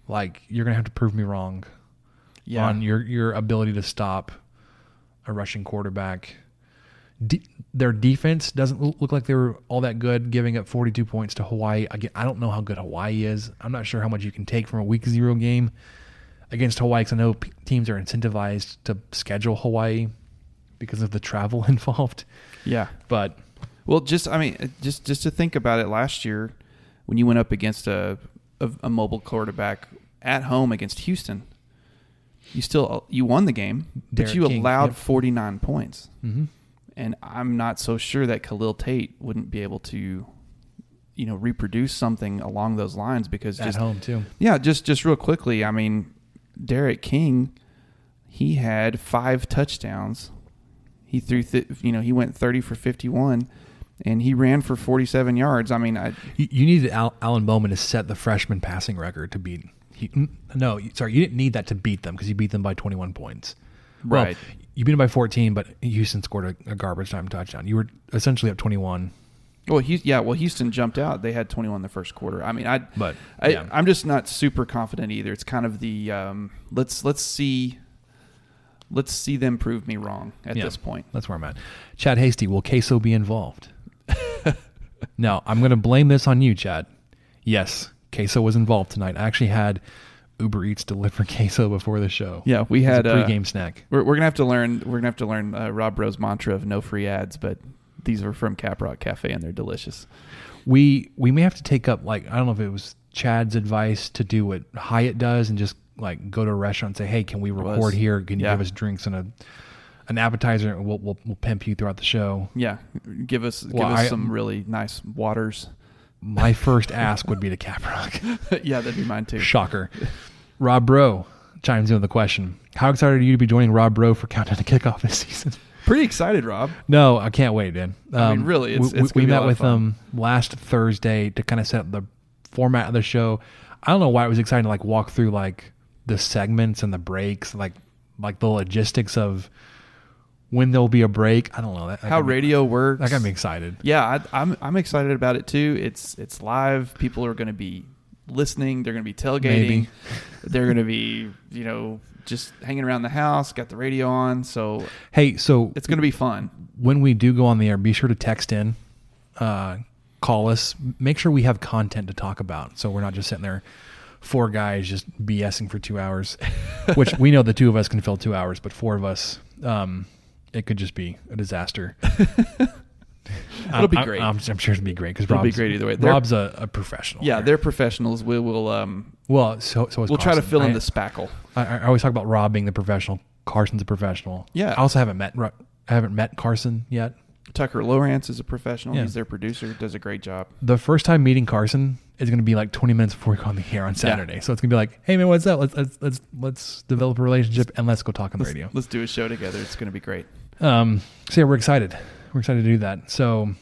like you're gonna have to prove me wrong Yeah. on your your ability to stop a rushing quarterback. De- their defense doesn't look like they were all that good, giving up 42 points to Hawaii. Again, I don't know how good Hawaii is. I'm not sure how much you can take from a week zero game against Hawaii. Because I know p- teams are incentivized to schedule Hawaii because of the travel *laughs* involved. Yeah. But Well, just I mean, just just to think about it, last year when you went up against a a, a mobile quarterback at home against Houston, you still you won the game, but you King, allowed yep. 49 points. Mhm. And I'm not so sure that Khalil Tate wouldn't be able to, you know, reproduce something along those lines because At just home, too. Yeah, just just real quickly, I mean, D'Eriq King, he had five touchdowns. He threw, th- you know, he went 30 for 51, and he ran for 47 yards. I mean, I you, you needed Al- Alan Bowman to set the freshman passing record to beat. He, no, sorry, you didn't need that to beat them because you beat them by 21 points. Well, Right. you beat them by 14, but Houston scored a, a garbage time touchdown. You were essentially up 21. well, he, yeah, well, Houston jumped out. They had 21 the first quarter. I mean, I, But, I, yeah. I'm just not super confident either. It's kind of the um, let's let's see, let's see them prove me wrong at Yeah, this point. That's where I'm at. Chad Hasty, will Queso be involved? Now, I'm going to blame this on you, Chad. Yes, queso was involved tonight. I actually had Uber Eats deliver *laughs* queso before the show. Yeah, we had a uh, pregame snack. We're, we're gonna have to learn. We're gonna have to learn uh, Rob Rose mantra of no free ads, but these are from Caprock Cafe and they're delicious. We we may have to take up like I don't know if it was Chad's advice to do what Hyatt does and just like go to a restaurant and say, "Hey, can we record here? Can you Yeah. give us drinks and a an appetizer? And we'll, we'll we'll pimp you throughout the show." Yeah, give us give us I- some really nice waters. My *laughs* first ask would be to Caprock. *laughs* yeah, that'd be mine too. Shocker. *laughs* Rob Breaux chimes in with the question: How excited are you to be joining Rob Breaux for Countdown to Kickoff this season? Pretty excited, Rob. No, I can't wait, Dan. I mean, um, really, it's- we, it's we a met with them last Thursday to kind of set up the format of the show. I don't know why it was exciting to like walk through like the segments and the breaks, like like the logistics of when there'll be a break. I don't know that, that How me- radio works. That got me excited. Yeah, I, I'm I'm excited about it too. It's it's live. People are going to be listening. They're going to be tailgating. Maybe. *laughs* They're going to be you know just hanging around the house. Got the radio on, so Hey, so it's going to be fun. when we do go on the air, be sure to text in, uh, call us, make sure we have content to talk about. So we're not just sitting there, four guys just BSing for two hours, *laughs* which we know the two of us can fill two hours, but four of us, um, it could just be a disaster. *laughs* It'll be I'm- great. I'm, I'm sure it'll be great because It'll be great either way. They're- Rob's a, a professional. Yeah, here. they're professionals. We will um well, so so we'll try to fill in I- the spackle. I, I always talk about Rob being the professional. Carson's a professional. Yeah. I also haven't met I haven't met Carson yet. Tucker Lawrence is a professional. Yeah. He's their producer. Does a great job. the first time meeting Carson is going to be like 20 minutes before we go on the air on Saturday. So it's going to be like, hey man, what's up? Let's let's let's let's develop a relationship and let's go talk on the Let's, radio. let's do a show together. It's going to be great. Um, so yeah, we're excited. We're excited to do that. So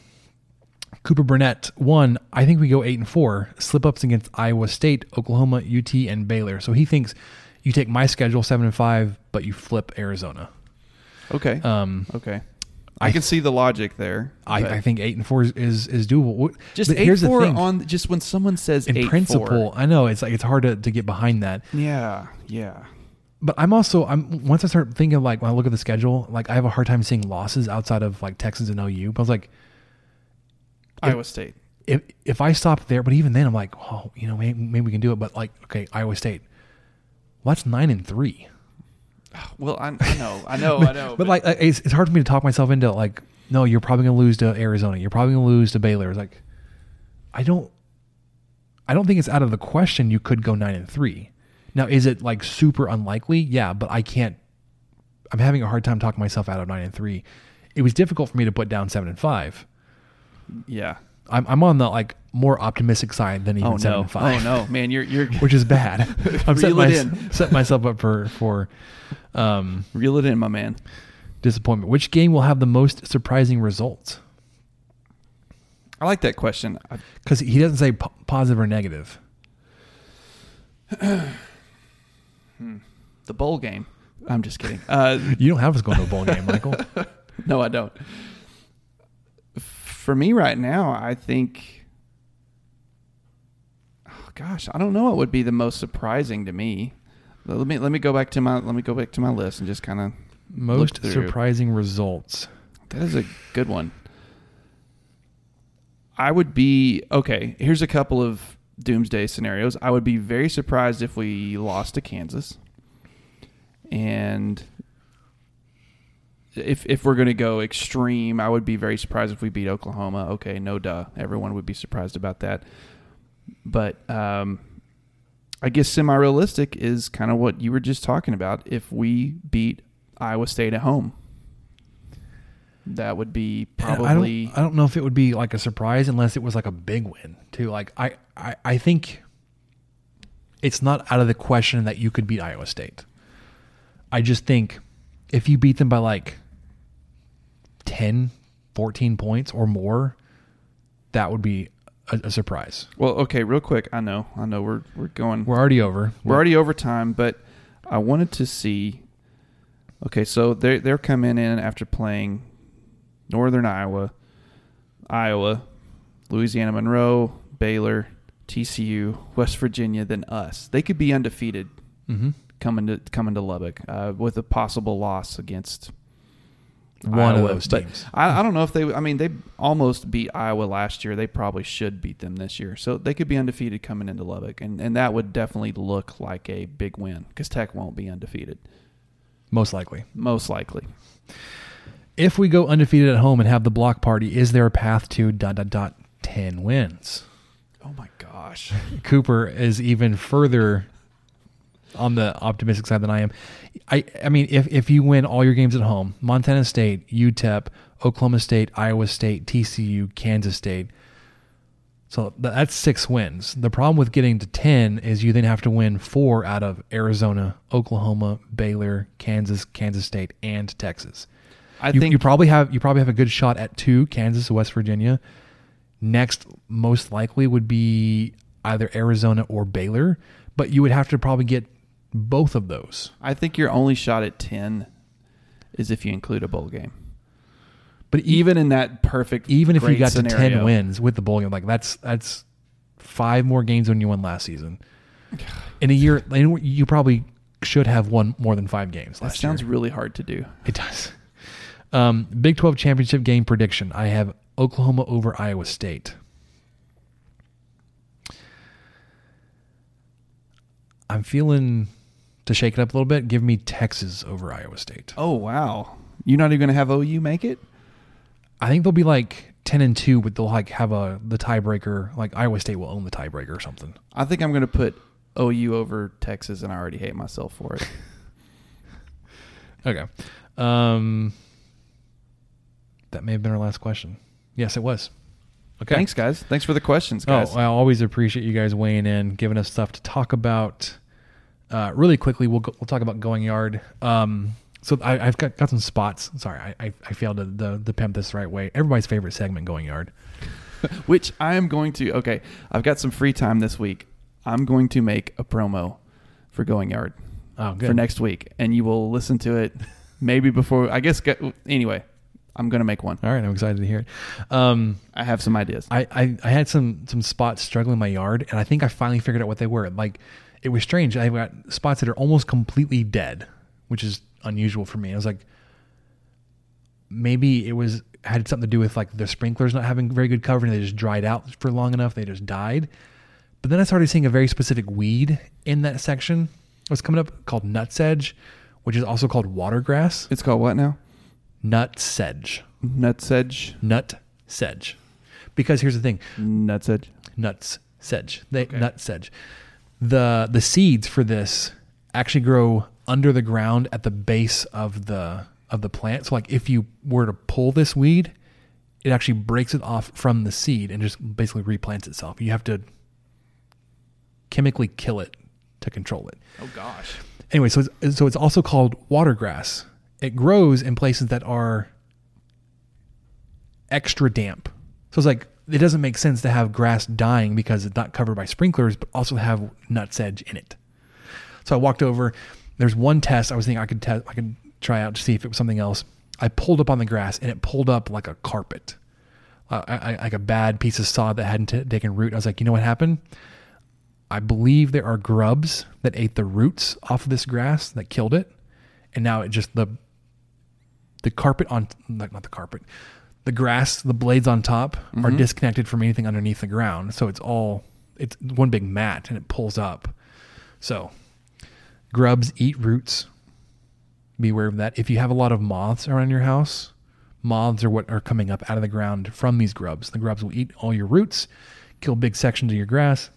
Cooper Burnett, one, I think we go eight and four. Slip ups against Iowa State, Oklahoma, UT, and Baylor. So he thinks you take my schedule seven and five, but you flip Arizona. Okay. Um, okay. I, I- can see the logic there. I, I think eight and four is is, is doable. Just but eight here's the four thing. on just when someone says in eight principle. four. I know it's like it's hard to, to get behind that. Yeah, yeah. But I'm also I'm once I start thinking like when I look at the schedule, like I have a hard time seeing losses outside of like Texas and OU. But I was like, Iowa State. if if I stop there, but even then I'm like, oh, you know, maybe, maybe we can do it. But like, okay, Iowa State, well, that's nine and three. *sighs* Well, I, I know, I know, I *laughs* know. But like, uh, it's, it's hard for me to talk myself into like, no, you're probably gonna lose to Arizona. You're probably gonna lose to Baylor. It's like, I don't, I don't think it's out of the question. You could go nine and three. Now, is it like super unlikely? Yeah, but I can't. I'm having a hard time talking myself out of nine and three. It was difficult for me to put down seven and five. yeah. I'm, I'm on the like more optimistic side than even Oh seven no! and five. Oh no, man, you're you're *laughs* which is bad. *laughs* I'm setting, my, setting myself up for for um, reel it in, my man. disappointment. Which game will have the most surprising results? I like that question. Because he doesn't say po- positive or negative. *clears throat* the bowl game. I'm just kidding. *laughs* Uh, You don't have us going to a bowl game, Michael. *laughs* no, I don't. For me right now, I think. Oh gosh, I don't know what would be the most surprising to me. Let me let me go back to my let me go back to my list and just kind of Most surprising results. That is a good one. I would be okay. Here's a couple of doomsday scenarios. I would be very surprised if we lost to Kansas, and if if we're going to go extreme, I would be very surprised if we beat Oklahoma. Okay, no duh. Everyone would be surprised about that. But um, I guess semi realistic is kind of what you were just talking about. If we beat Iowa State at home, that would be probably. I don't, I don't know if it would be like a surprise unless it was like a big win too. Like I, I, I think it's not out of the question that you could beat Iowa State. I just think if you beat them by like 10, 14 points or more, that would be a, a surprise. Well, okay, real quick. I know, I know, we're we're going. We're already over. We're already over time, but I wanted to see. Okay, so they're they're coming in after playing Northern Iowa, Iowa, Louisiana Monroe, Baylor, TCU, West Virginia, then us. They could be undefeated Mhm. coming to coming to Lubbock uh, with a possible loss against One of Iowa, those but teams. I, I don't know if they. I mean, they almost beat Iowa last year. They probably should beat them this year. So they could be undefeated coming into Lubbock, and and that would definitely look like a big win because Tech won't be undefeated, Most likely. most likely. If we go undefeated at home and have the block party, is there a path to dot dot dot ten wins? Oh my gosh. *laughs* Cooper is even further on the optimistic side than I am. I I mean, if if you win all your games at home, Montana State, UTEP, Oklahoma State, Iowa State, TCU, Kansas State. So that's six wins. The problem with getting to 10 is you then have to win four out of Arizona, Oklahoma, Baylor, Kansas, Kansas State, and Texas. I you, think you probably have you probably have a good shot at two, Kansas, or West Virginia. Next, most likely would be either Arizona or Baylor, but you would have to probably get both of those. I think your only shot at ten is if you include a bowl game. But Even in that perfect, even if you got to ten wins with the bowl game, like that's that's five more games than you won last season. *sighs* In a year, you probably should have won more than five games that sounds year. really hard to do. It does. Um, Big Twelve championship game prediction. I have Oklahoma over Iowa State. I'm feeling to shake it up a little bit. Give me Texas over Iowa State. Oh wow, you're not even going to have OU make it? I think they'll be like ten and two, but they'll like have a the tiebreaker. Like Iowa State will own the tiebreaker or something. I think I'm going to put OU over Texas, and I already hate myself for it. *laughs* Okay. Um, that may have been our last question. Yes, it was. Okay. Thanks, guys. Thanks for the questions, guys. Oh. I always appreciate you guys weighing in, giving us stuff to talk about. Uh, really quickly, we'll go, we'll talk about going yard. Um, so I, I've got, got some spots. Sorry, I, I, I failed to the, the pimp this the right way. Everybody's favorite segment, going yard. *laughs* Which I am going to. Okay, I've got some free time this week. I'm going to make a promo for Going Yard Oh, good. for next week, and you will listen to it maybe before. I guess. Anyway, I'm going to make one. All right, I'm excited to hear it. Um, I have some ideas. I, I, I had some some spots struggling in my yard, and I think I finally figured out what they were. Like, it was strange. I've got spots that are almost completely dead, which is unusual for me. I was like, maybe it was had something to do with like the sprinklers not having very good cover, and they just dried out for long enough. They just died. But then I started seeing a very specific weed in that section. was coming up called nutsedge, which is also called watergrass. It's called what now? Nutsedge. Nutsedge. Nut sedge. Nut sedge. Because here's the thing Nut sedge. nuts sedge. They nut sedge. The the seeds for this actually grow under the ground at the base of the of the plant. So like if you were to pull this weed, it actually breaks it off from the seed and just basically replants itself. You have to chemically kill it to control it. Oh gosh. Anyway, so it's, so it's also called watergrass. It grows in places that are extra damp. So it's like it doesn't make sense to have grass dying because it's not covered by sprinklers, but also have nutsedge in it. So I walked over. There's one test I was thinking I could test, I could try out to see if it was something else. I pulled up on the grass and it pulled up like a carpet, uh, I, I, like a bad piece of sod that hadn't t- taken root. I was like, you know what happened? I believe there are grubs that ate the roots off of this grass that killed it, and now it just the the carpet on not not the carpet, the grass, the blades on top are Mhm. disconnected from anything underneath the ground, so it's all it's one big mat and it pulls up. So grubs eat roots. Be aware of that. If you have a lot of moths around your house, moths are what are coming up out of the ground from these grubs. The grubs will eat all your roots, kill big sections of your grass,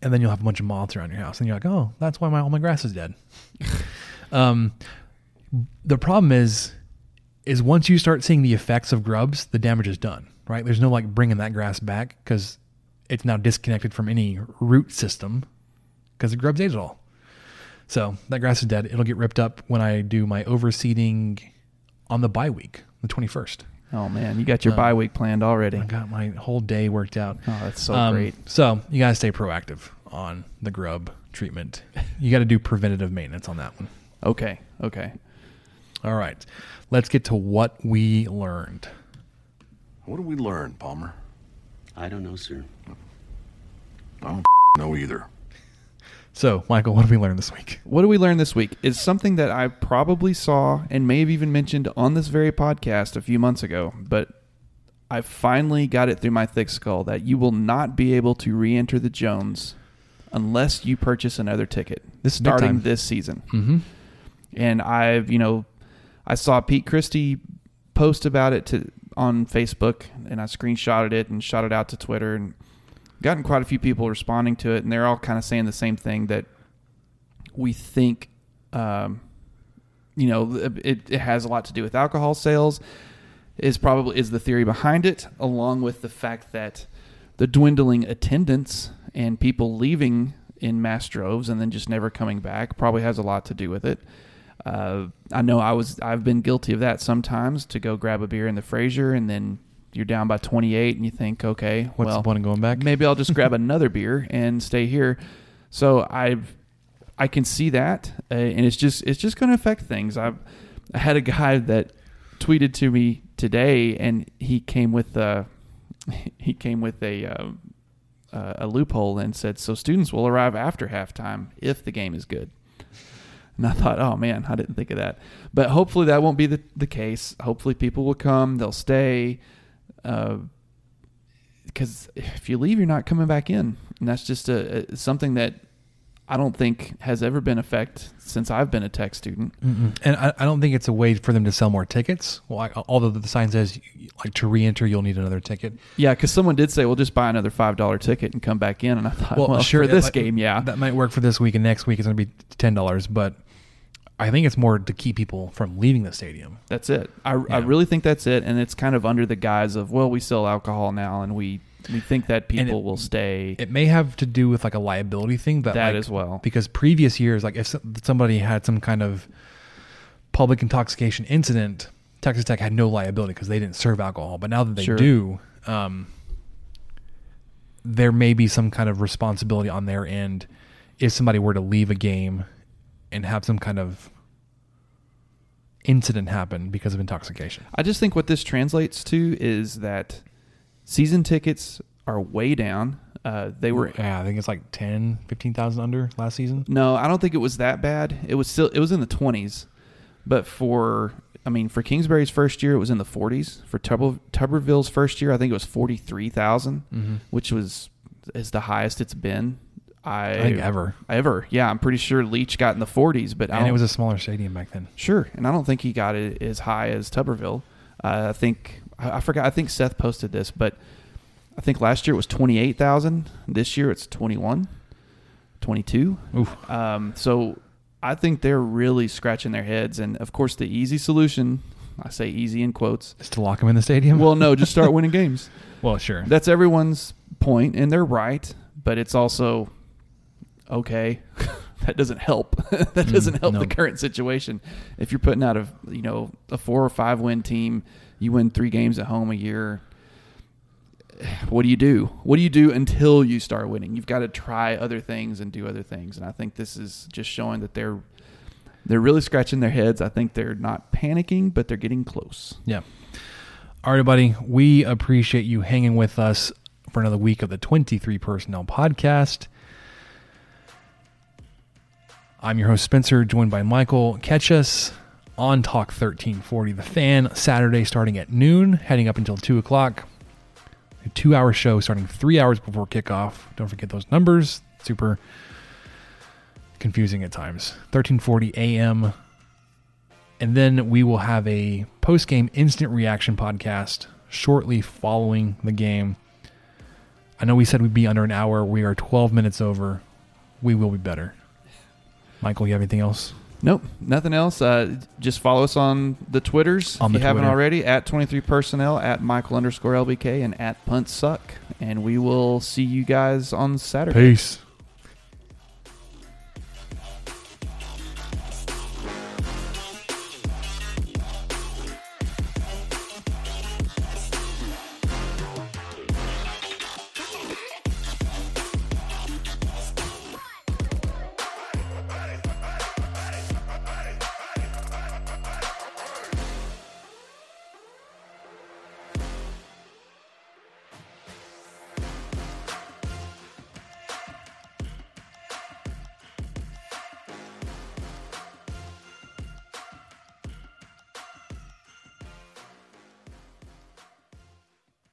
and then you'll have a bunch of moths around your house. And you're like, oh, that's why my all my grass is dead. *laughs* um, the problem is, is once you start seeing the effects of grubs, the damage is done. Right? There's no like bringing that grass back because it's now disconnected from any root system because the grubs ate it all. So that grass is dead. It'll get ripped up when I do my overseeding on the bye week, the 21st. Oh man, you got your Um, bye week planned already. I got my whole day worked out. Oh, that's so Um, great. So you got to stay proactive on the grub treatment. You got to do preventative maintenance on that one. Okay. Okay. All right. Let's get to what we learned. What did we learn, Palmer? I don't know, sir. I don't *laughs* know either. So, Michael, what did we learn this week? What do we learn this week? Is something that I probably saw and may have even mentioned on this very podcast a few months ago, but I finally got it through my thick skull that you will not be able to re-enter the Jones unless you purchase another ticket. This starting this season. Mm-hmm. And I've, you know, I saw Pete Christy post about it to on Facebook, and I screenshotted it and shot it out to Twitter, and gotten quite a few people responding to it, and they're all kind of saying the same thing that we think, um, you know, it, it has a lot to do with alcohol sales. Is probably is the theory behind it, along with the fact that the dwindling attendance and people leaving in mass droves and then just never coming back probably has a lot to do with it. Uh, I know I was I've been guilty of that sometimes to go grab a beer in the Frazier and then you're down by 28 and you think, okay, What's well, the point of going back? maybe I'll just grab *laughs* another beer and stay here. So I've I can see that, uh, and it's just it's just going to affect things. I've I had a guy that tweeted to me today, and he came with a *laughs* he came with a uh, a loophole and said, so students will arrive after halftime if the game is good. And I thought, oh man, I didn't think of that. But hopefully that won't be the, the case. Hopefully people will come, they'll stay. Uh, because if you leave, you're not coming back in, and that's just a, a something that I don't think has ever been effect since I've been a tech student. Mm-mm. And I, I don't think it's a way for them to sell more tickets. Well, I, although the sign says like to re-enter, you'll need another ticket. Yeah, because someone did say, "Well, just buy another five dollar ticket and come back in," and I thought, "Well, sure, for this game, yeah, that might work for this week, and next week it's going to be ten dollars. But I think it's more to keep people from leaving the stadium. That's it. I, I really think that's it, and it's kind of under the guise of, well, we sell alcohol now, and we we think that people it- will stay. It may have to do with like a liability thing that, That like, as well. because previous years, like if somebody had some kind of public intoxication incident, Texas Tech had no liability because they didn't serve alcohol. But now that they Sure. do, um, there may be some kind of responsibility on their end if somebody were to leave a game and have some kind of incident happen because of intoxication. I just think what this translates to is that season tickets are way down. Uh, they were yeah, I think it's like 10, 15,000 under last season. No, I don't think it was that bad. It was still it was in the twenties, but for I mean for Kingsbury's first year it was in the forties. For Tuber, Tuberville's first year I think it was forty three Mhm. which was is the highest it's been. I, I think ever. Ever, yeah. I'm pretty sure Leach got in the 40s, but And it was a smaller stadium back then. Sure, and I don't think he got it as high as Tuberville. Uh, I think I, I forgot. I think Seth posted this, but I think last year it was twenty eight thousand. This year it's 21, 22. Oof. Um, so I think they're really scratching their heads, and of course the easy solution, I say easy in quotes, is to lock them in the stadium. Well, no, just start *laughs* winning games. Well, sure. That's everyone's point, and they're right, but it's also okay. *laughs* that doesn't help. *laughs* that Mm, doesn't help no. the current situation. If you're putting out a you know a four or five win team, you win three games at home a year. *sighs* What do you do? What do you do until you start winning? You've got to try other things and do other things, and I think this is just showing that they're they're really scratching their heads. I think they're not panicking, but they're getting close. Yeah. All right, buddy. We appreciate you hanging with us for another week of the 23 Personnel Podcast. I'm your host, Spencer, joined by Michael. Catch us on Talk 1340 The Fan, Saturday starting at noon, heading up until 2 o'clock. A two hour show starting three hours before kickoff. Don't forget those numbers. Super confusing at times. 1340 a.m. And then we will have a post game instant reaction podcast shortly following the game. I know we said we'd be under an hour. We are 12 minutes over. We will be better. Michael, you have anything else? Nope, nothing else. Uh, just follow us on the Twitters On if the you haven't already. At twenty three personnel, at Michael underscore LBK, and at Punt Suck. And we will see you guys on Saturday. Peace.